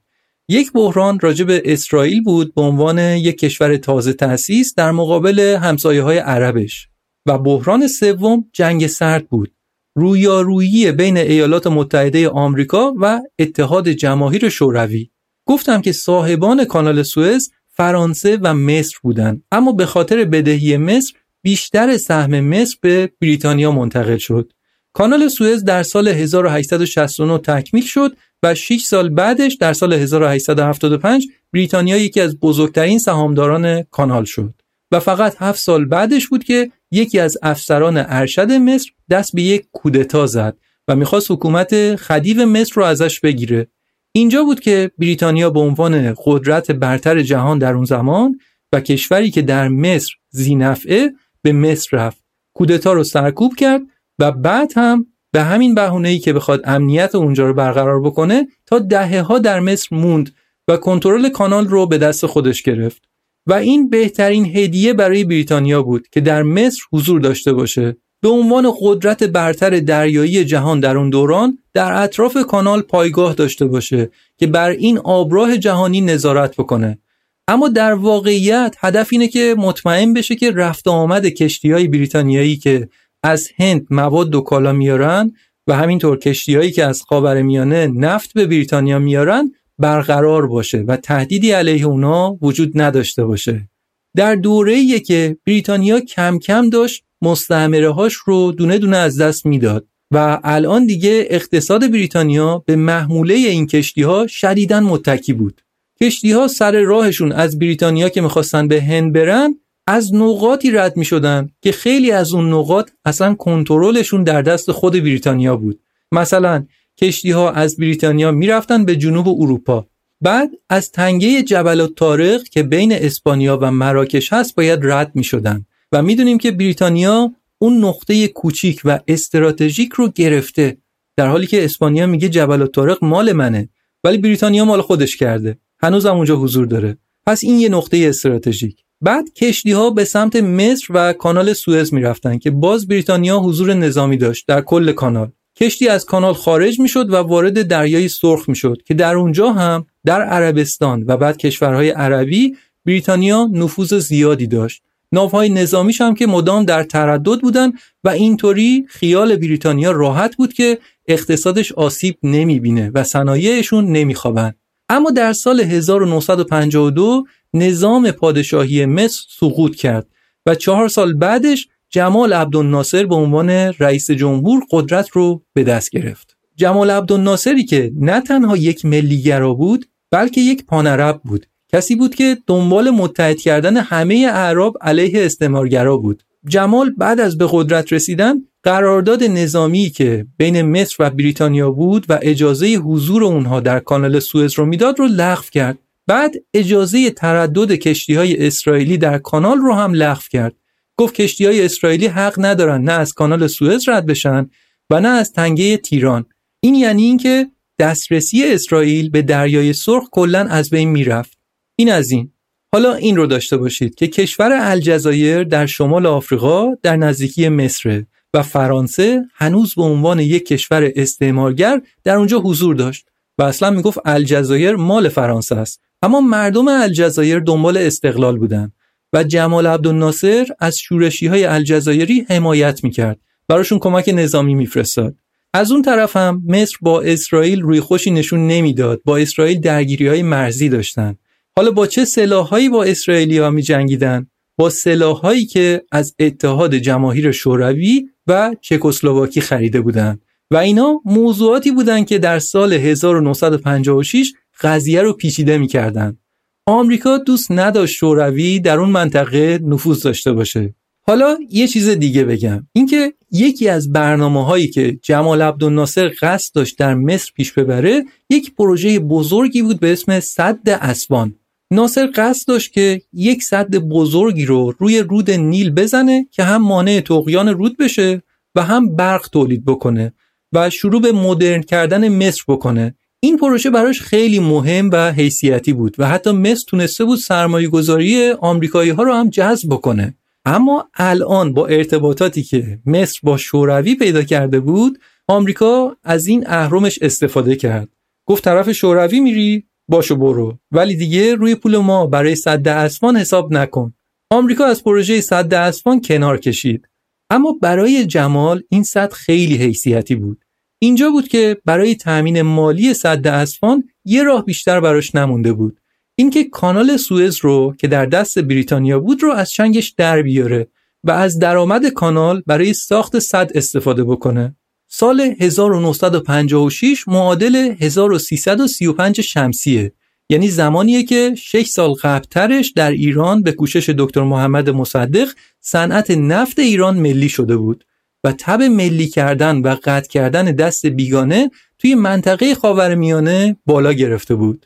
یک بحران راجع به اسرائیل بود به عنوان یک کشور تازه تأسیس در مقابل همسایه های عربش. و بحران سوم جنگ سرد بود. رویارویی بین ایالات متحده آمریکا و اتحاد جماهیر شوروی. گفتم که صاحبان کانال سوئز فرانسه و مصر بودند. اما به خاطر بدهی مصر بیشتر سهم مصر به بریتانیا منتقل شد. کانال سوئز در سال 1869 تکمیل شد و 6 سال بعدش در سال 1875 بریتانیا یکی از بزرگترین سهامداران کانال شد. و فقط 7 سال بعدش بود که یکی از افسران ارشد مصر دست به یک کودتا زد و می‌خواست حکومت خدیو مصر رو ازش بگیره. اینجا بود که بریتانیا به عنوان قدرت برتر جهان در اون زمان و کشوری که در مصر زینفعه به مصر رفت. کودتا رو سرکوب کرد و بعد هم به همین ای که بخواد امنیت اونجا رو برقرار بکنه تا دهه ها در مصر موند و کنترل کانال رو به دست خودش گرفت. و این بهترین هدیه برای بریتانیا بود که در مصر حضور داشته باشه. به عنوان قدرت برتر دریایی جهان در اون دوران در اطراف کانال پایگاه داشته باشه که بر این آبراه جهانی نظارت بکنه. اما در واقعیت هدف اینه که مطمئن بشه که رفت آمد کشتی های بریتانیایی که از هند مواد و کالا میارن و همینطور کشتیهایی که از میانه نفت به بریتانیا میارن برقرار باشه و تهدیدی علیه اونا وجود نداشته باشه. در دوره که بریتانیا کم کم داشت مستعمره هاش رو دونه دونه از دست می‌داد و الان دیگه اقتصاد بریتانیا به محموله این کشتی ها شدیداً متکی بود. کشتی ها سر راهشون از بریتانیا که می‌خواستن به هند برن از نقاطی رد می شدن که خیلی از اون نقاط اصلا کنترلشون در دست خود بریتانیا بود. مثلا کشتی ها از بریتانیا می‌رفتن به جنوب اروپا. بعد از تنگه جبل تارق که بین اسپانیا و مراکش هست باید رد می شدن و می‌دونیم که بریتانیا اون نقطه کوچیک و استراتژیک رو گرفته. در حالی که اسپانیا میگه جبل تارق مال منه ولی بریتانیا مال خودش کرده. هنوز هم اونجا حضور داره. پس این یه نقطه استراتژیک. بعد کشتی ها به سمت مصر و کانال سوئز می‌رفتن که باز بریتانیا حضور نظامی داشت در کل کانال. کشتی از کانال خارج می‌شد و وارد دریای سرخ می‌شد که در اونجا هم در عربستان و بعد کشورهای عربی بریتانیا نفوذ زیادی داشت. ناوهای نظامیش هم که مدام در تردد بودن و اینطوری خیال بریتانیا راحت بود که اقتصادش آسیب نمی‌بینه و صنایعشون نمیخوابن. اما در سال 1952 نظام پادشاهی مصر سقوط کرد و چهار سال بعدش جمال عبدالناصر به عنوان رئیس جمهور قدرت رو به دست گرفت. جمال عبدالناصری که نه تنها یک ملیگرا بود بلکه یک پانرب بود. کسی بود که دنبال متحد کردن همه اعراب علیه استعمارگرا بود. جمال بعد از به قدرت رسیدن قرارداد نظامی که بین مصر و بریتانیا بود و اجازه حضور اونها در کانال سوئز رو می‌داد رو لغو کرد. بعد اجازه تردد کشتی های اسرائیلی در کانال رو هم لغو کرد. گفت کشتی های اسرائیلی حق ندارن نه از کانال سوئز رد بشن و نه از تنگه تیران. این یعنی اینکه دسترسی اسرائیل به دریای سرخ کلا از بین می‌رفت. این از این. حالا این رو داشته باشید که کشور الجزایر در شمال آفریقا در نزدیکی مصر و فرانسه هنوز به عنوان یک کشور استعمارگر در اونجا حضور داشت و اصلا می‌گفت الجزایر مال فرانسه است. اما مردم الجزایر دنبال استقلال بودند و جمال عبدالناصر از شورشی های الجزایری حمایت می‌کرد. براشون کمک نظامی میفرستاد. از اون طرف هم مصر با اسرائیل روی خوشی نشون نمی‌داد. با اسرائیل درگیری های مرزی داشتن. حالا با چه سلاحهایی با اسرائیلی ها می جنگیدن؟ با سلاحهایی که از اتحاد جماهیر شوروی و چکسلواکی خریده بودند و اینا موضوعاتی بودند که در سال 1956 قضیه رو پیچیده می‌کردند. آمریکا دوست نداشت شوروی در اون منطقه نفوذ داشته باشه. حالا یه چیز دیگه بگم اینکه یکی از برنامه هایی که جمال عبدالناصر قصد داشت در مصر پیش ببره یک پروژه بزرگی بود به اسم صد اسوان ناصر قصد داشت که یک صد بزرگی رو روی رود نیل بزنه که هم مانع تقیان رود بشه و هم برق تولید بکنه و شروع به مدرن کردن مصر بکنه. این پروژه براش خیلی مهم و حیثیتی بود و حتی مصر تونسته بود سرمایه گذاری آمریکایی ها رو هم جذب بکنه. اما الان با ارتباطاتی که مصر با شوروی پیدا کرده بود آمریکا از این اهرمش استفاده کرد. گفت طرف شوروی میری باشو برو. ولی دیگه روی پول ما برای صد اسفان حساب نکن. آمریکا از پروژه صد اسفان کنار کشید. اما برای جمال این صد خیلی حیثیتی بود. اینجا بود که برای تأمین مالی صد اسفان یه راه بیشتر براش نمونده بود. اینکه کانال سوئز رو که در دست بریتانیا بود رو از چنگش در بیاره و از درآمد کانال برای ساخت صد استفاده بکنه. سال 1956 معادل 1335 شمسیه یعنی زمانیه که 6 سال قبلترش در ایران به کوشش دکتر محمد مصدق صنعت نفت ایران ملی شده بود و تب ملی کردن و قطع کردن دست بیگانه توی منطقه خاورمیانه بالا گرفته بود.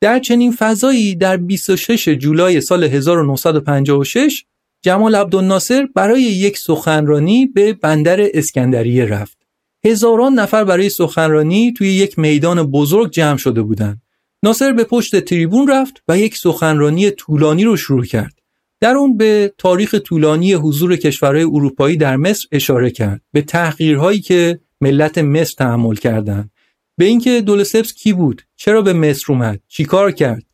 در چنین فضایی در 26 جولای سال 1956 جمال عبدالناصر برای یک سخنرانی به بندر اسکندریه رفت. هزاران نفر برای سخنرانی توی یک میدان بزرگ جمع شده بودند. ناصر به پشت تریبون رفت و یک سخنرانی طولانی رو شروع کرد. در اون به تاریخ طولانی حضور کشورهای اروپایی در مصر اشاره کرد. به تحقیرهایی که ملت مصر تحمل کردند. به اینکه دولسپس کی بود؟ چرا به مصر اومد؟ چیکار کرد؟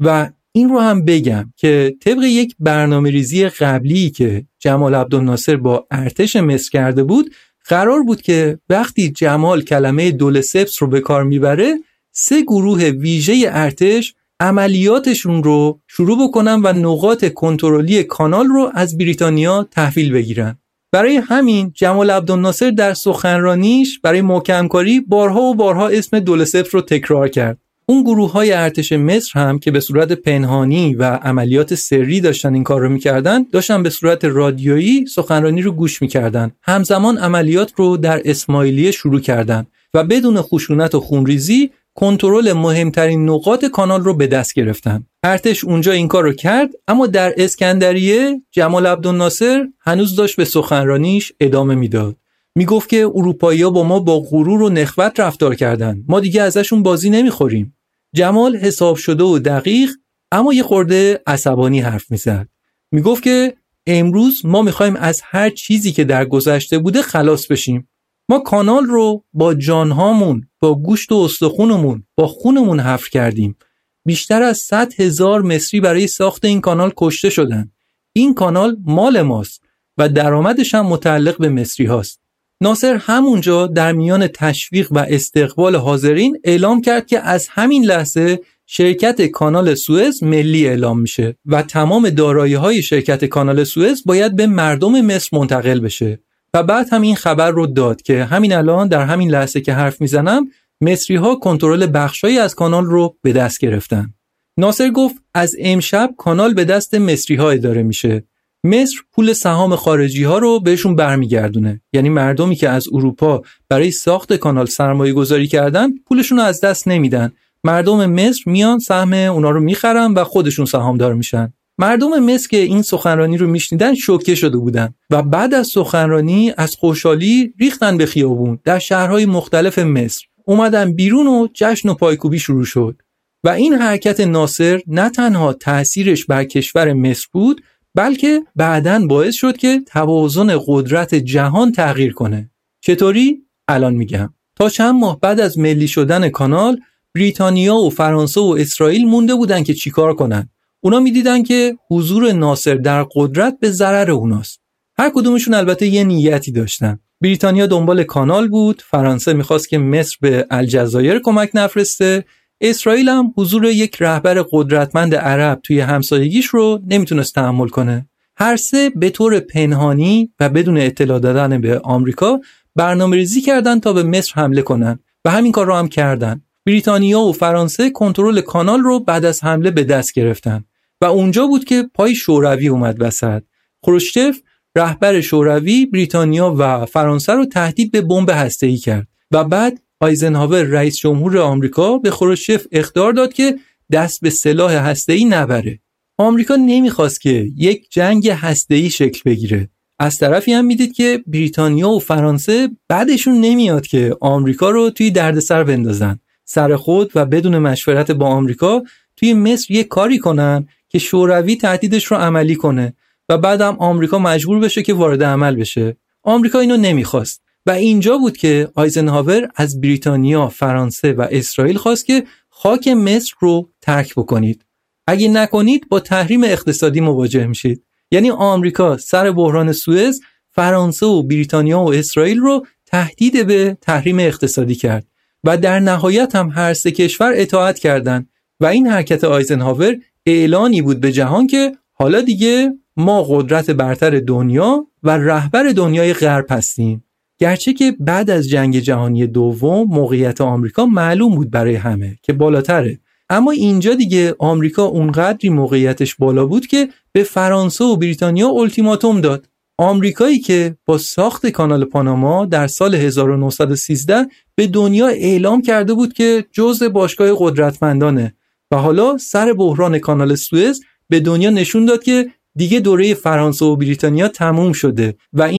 و این رو هم بگم که طبق یک برنامه ریزی قبلی که جمال عبدالناصر با ارتش مصر کرده بود قرار بود که وقتی جمال کلمه دولسپس رو به کار می‌بره سه گروه ویژه ارتش عملیاتشون رو شروع بکنن و نقاط کنترلی کانال رو از بریتانیا تحویل بگیرن. برای همین جمال عبدالناصر در سخنرانیش برای محکمکاری بارها و بارها اسم دولسپس رو تکرار کرد. اون گروه های ارتش مصر هم که به صورت پنهانی و عملیات سری داشتن این کار رو می‌کردن داشتن به صورت رادیویی سخنرانی رو گوش می‌کردن. همزمان عملیات رو در اسماعیلیه شروع کردند و بدون خشونت و خونریزی کنترل مهمترین نقاط کانال رو به دست گرفتن. ارتش اونجا این کار رو کرد اما در اسکندریه جمال عبدالناصر هنوز داشت به سخنرانیش ادامه می‌داد. می‌گفت که اروپایی‌ها با ما با غرور و نخوت رفتار کردند ما دیگه ازشون بازی نمی‌خوریم. جمال حساب شده و دقیق اما یه خورده عصبانی حرف می‌زد. می‌گفت که امروز ما می‌خوایم از هر چیزی که در گذشته بوده خلاص بشیم. ما کانال رو با جانهامون با گوشت و استخونمون با خونمون حفر کردیم. بیشتر از 100 هزار مصری برای ساخت این کانال کشته شدن. این کانال مال ماست و درآمدش هم متعلق به مصری هاست. ناصر همونجا در میان تشویق و استقبال حاضرین اعلام کرد که از همین لحظه شرکت کانال سوئز ملی اعلام میشه و تمام دارایی های شرکت کانال سوئز باید به مردم مصر منتقل بشه. و بعد هم این خبر رو داد که همین الان در همین لحظه که حرف می‌زنم مصری ها کنترل بخشایی از کانال رو به دست گرفتن. ناصر گفت از امشب کانال به دست مصری ها اداره میشه. مصر پول سهام خارجی ها رو بهشون برمیگردونه. یعنی مردمی که از اروپا برای ساخت کانال سرمایه گذاری کردن پولشون رو از دست نمیدن. مردم مصر میان سهم اونا رو می‌خرن و خودشون سهامدار میشن. مردم مصر که این سخنرانی رو میشنیدن شوکه شده بودن و بعد از سخنرانی از خوشحالی ریختن به خیابون در شهرهای مختلف مصر. اومدن بیرون و جشن و پایکوبی شروع شد. و این حرکت ناصر نه تنها تأثیرش بر کشور مصر بود بلکه بعدا باعث شد که توازن قدرت جهان تغییر کنه. چطوری؟ الان میگم. تا چند ماه بعد از ملی شدن کانال بریتانیا و فرانسه و اسرائیل مونده بودن که چیکار کنن. اونا می‌دیدن که حضور ناصر در قدرت به ضرر اوناست. هر کدومشون البته یه نیتی داشتن. بریتانیا دنبال کانال بود. فرانسه می‌خواست که مصر به الجزایر کمک نفرسته. اسرائیل هم حضور یک رهبر قدرتمند عرب توی همسایگیش رو نمی‌تونست تحمل کنه. هر سه به طور پنهانی و بدون اطلاع دادن به آمریکا برنامه ریزی کردن تا به مصر حمله کنن و همین کار رو هم کردن. بریتانیا و فرانسه کنترل کانال رو بعد از حمله به دست گرفتن و اونجا بود که پای شوروی اومد وسط. خروشچف رهبر شوروی بریتانیا و فرانسه رو تهدید به بمب هسته‌ای کرد و بعد آیزنهاور رئیس جمهور آمریکا به خروشچف اخطار داد که دست به سلاح هسته‌ای نبره. آمریکا نمی‌خواست که یک جنگ هسته‌ای شکل بگیره. از طرفی هم می‌دید که بریتانیا و فرانسه بعدشون نمیاد که آمریکا رو توی دردسر بندازن. سر خود و بدون مشورت با آمریکا توی مصر یک کاری کنن که شوروی تهدیدش رو عملی کنه و بعدم آمریکا مجبور بشه که وارد عمل بشه. آمریکا اینو نمی‌خواست. و اینجا بود که آیزنهاور از بریتانیا، فرانسه و اسرائیل خواست که خاک مصر رو ترک بکنید. اگه نکنید با تحریم اقتصادی مواجه میشید. یعنی آمریکا سر بحران سوئز فرانسه و بریتانیا و اسرائیل رو تهدید به تحریم اقتصادی کرد. و در نهایت هم هر سه کشور اطاعت کردند. و این حرکت آیزنهاور اعلانی بود به جهان که حالا دیگه ما قدرت برتر دنیا و رهبر دنیای غرب هستیم. گرچه که بعد از جنگ جهانی دوم موقعیت آمریکا معلوم بود برای همه که بالاتره. اما اینجا دیگه آمریکا اونقدری موقعیتش بالا بود که به فرانسه و بریتانیا التیماتوم داد. آمریکایی که با ساخت کانال پاناما در سال 1913 به دنیا اعلام کرده بود که جزء باشگاه قدرتمندانه و حالا سر بحران کانال سوئز به دنیا نشون داد که دیگه دوره فرانسه و بریتانیا تموم شده و این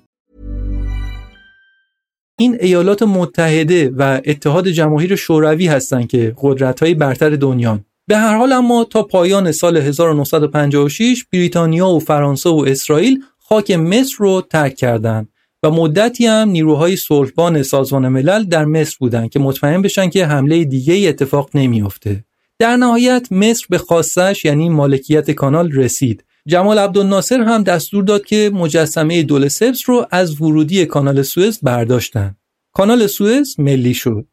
این ایالات متحده و اتحاد جماهیر شوروی هستند که قدرت‌های برتر دنیان به هر حال اما تا پایان سال 1956 بریتانیا و فرانسه و اسرائیل خاک مصر رو ترک کردند و مدتی هم نیروهای صلحبان سازمان ملل در مصر بودند که مطمئن بشن که حمله دیگه ای اتفاق نمیافته. در نهایت مصر به خواستش یعنی مالکیت کانال رسید. جمال عبدالناصر هم دستور داد که مجسمه دول سبز رو از ورودی کانال سوئز برداشتن. کانال سوئز ملی شد.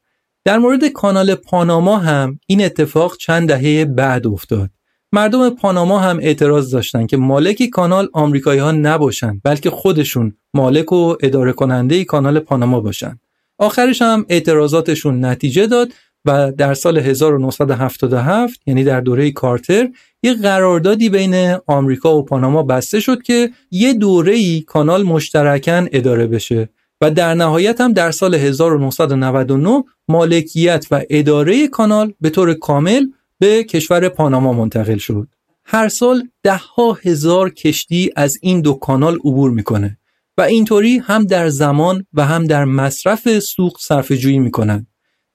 در مورد کانال پاناما هم این اتفاق چند دهه بعد افتاد. مردم پاناما هم اعتراض داشتن که مالک کانال آمریکایی ها نباشن بلکه خودشون مالک و اداره کننده کانال پاناما باشن. آخرش هم اعتراضاتشون نتیجه داد و در سال 1977 یعنی در دوره کارتر یه قراردادی بین آمریکا و پاناما بسته شد که یه دوره‌ای کانال مشترکاً اداره بشه و در نهایت هم در سال 1999 مالکیت و اداره کانال به طور کامل به کشور پاناما منتقل شد. هر سال ده ها هزار کشتی از این دو کانال عبور می‌کنه و اینطوری هم در زمان و هم در مصرف سوق صرفه جویی می‌کنن.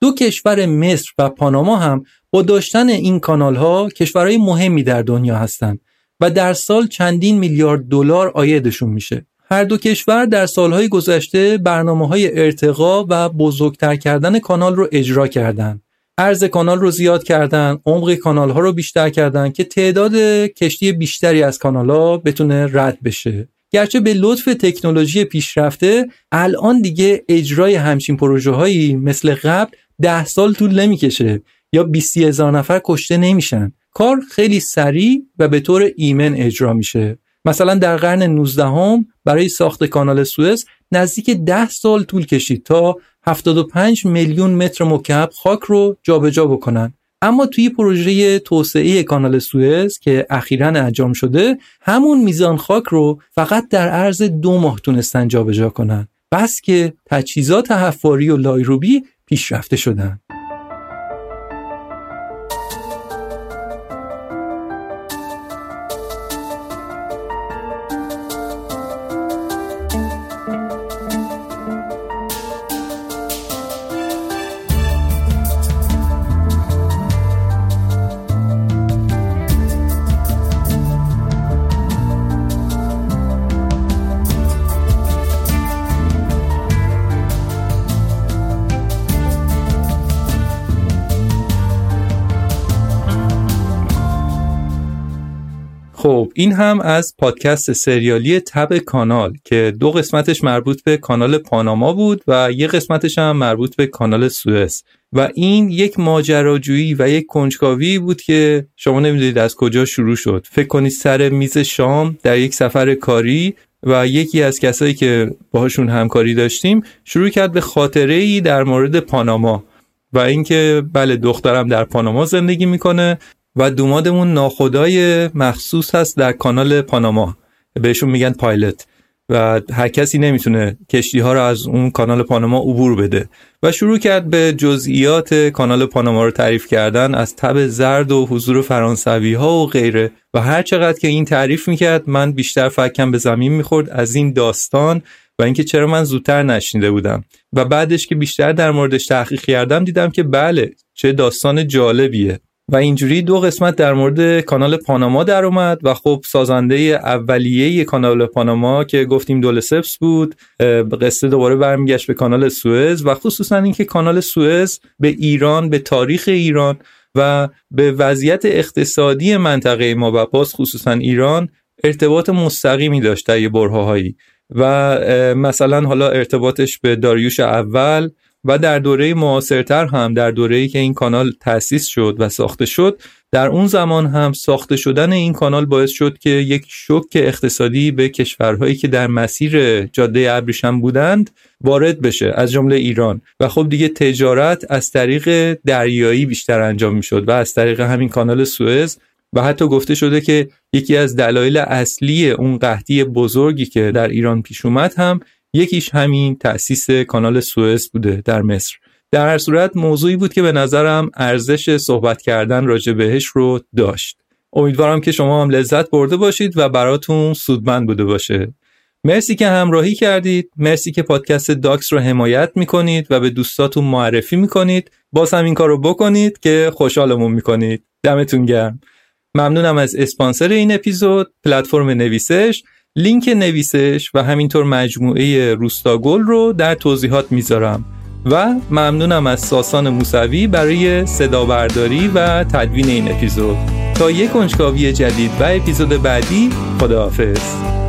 دو کشور مصر و پاناما هم با داشتن این کانال ها کشورهای مهمی در دنیا هستند و در سال چندین میلیارد دلار آیدشون میشه. هر دو کشور در سالهای گذشته برنامه های ارتقا و بزرگتر کردن کانال رو اجرا کردند. عرض کانال رو زیاد کردن، عمق کانال ها رو بیشتر کردن که تعداد کشتی بیشتری از کانال ها بتونه رد بشه. گرچه به لطف تکنولوژی پیشرفته الان دیگه اجرای همچین پروژه هایی مثل قبل ده سال طول نمی‌کشه. یا 20 هزار نفر کشته نمیشن. کار خیلی سریع و به طور ایمن اجرا میشه. مثلا در قرن 19 هم برای ساخت کانال سوئز نزدیک 10 سال طول کشید تا 75 میلیون متر مکعب خاک رو جابجا جا بکنن. اما توی پروژه توسعه کانال سوئز که اخیرا انجام شده همون میزان خاک رو فقط در عرض دو ماه تونستن جابجا کنن. بس که تجهیزات حفاری و لایروبی پیشرفته شدن. خب این هم از پادکست سریالی تب کانال که دو قسمتش مربوط به کانال پاناما بود و یه قسمتش هم مربوط به کانال سوئز و این یک ماجراجویی و یک کنجکاوی بود که شما نمی‌دونید از کجا شروع شد. فکر کنید سر میز شام در یک سفر کاری و یکی از کسایی که باهاشون همکاری داشتیم شروع کرد به خاطره ای در مورد پاناما و اینکه بله دخترم در پاناما زندگی می‌کنه. و دومادمون ناخدای مخصوص هست در کانال پاناما. بهشون میگن پایلت. و هر کسی نمی‌تونه کشتی ها رو از اون کانال پاناما عبور بده. و شروع کرد به جزئیات کانال پاناما رو تعریف کردن از تب زرد و حضور فرانسوی ها و غیره. و هر چقدر که این تعریف می‌کرد من بیشتر فکم به زمین می‌خورد از این داستان و اینکه چرا من زودتر نشنیده بودم. و بعدش که بیشتر در موردش تحقیق کردم دیدم که بله چه داستان جالبیه. و اینجوری دو قسمت در مورد کانال پاناما در اومد و خب سازنده اولیه کانال پاناما که گفتیم دول سپس بود قصه دوباره برمیگشت به کانال سوئز و خصوصا اینکه کانال سوئز به ایران به تاریخ ایران و به وضعیت اقتصادی منطقه ما و باز خصوصا ایران ارتباط مستقیمی داشت در برهاهایی و مثلا حالا ارتباطش به داریوش اول و در دوره معاصرتر هم در دوره‌ای که این کانال تأسیس شد و ساخته شد در اون زمان هم ساخته شدن این کانال باعث شد که یک شوک اقتصادی به کشورهایی که در مسیر جاده ابریشم بودند وارد بشه از جمله ایران. و خب دیگه تجارت از طریق دریایی بیشتر انجام می‌شد و از طریق همین کانال سوئز و حتی گفته شده که یکی از دلایل اصلی اون قحطی بزرگی که در ایران پیش اومد هم یکیش همین تأسیس کانال سوئز بوده در مصر. در هر صورت موضوعی بود که به نظرم ارزش صحبت کردن راجع بهش رو داشت. امیدوارم که شما هم لذت برده باشید و براتون سودمند بوده باشه. مرسی که همراهی کردید. مرسی که پادکست داکس رو حمایت می‌کنید و به دوستاتون معرفی می‌کنید. باز هم این کار رو بکنید که خوشحالمون می‌کنید. دمتون گرم. ممنونم از اسپانسر این اپیزود. پلتفرم نویسش. لینک نویسش و همینطور مجموعه روستاگل رو در توضیحات می‌ذارم. و ممنونم از ساسان موسوی برای صدا برداری و تدوین این اپیزود. تا یک کنجکاوی جدید و اپیزود بعدی خداحافظ.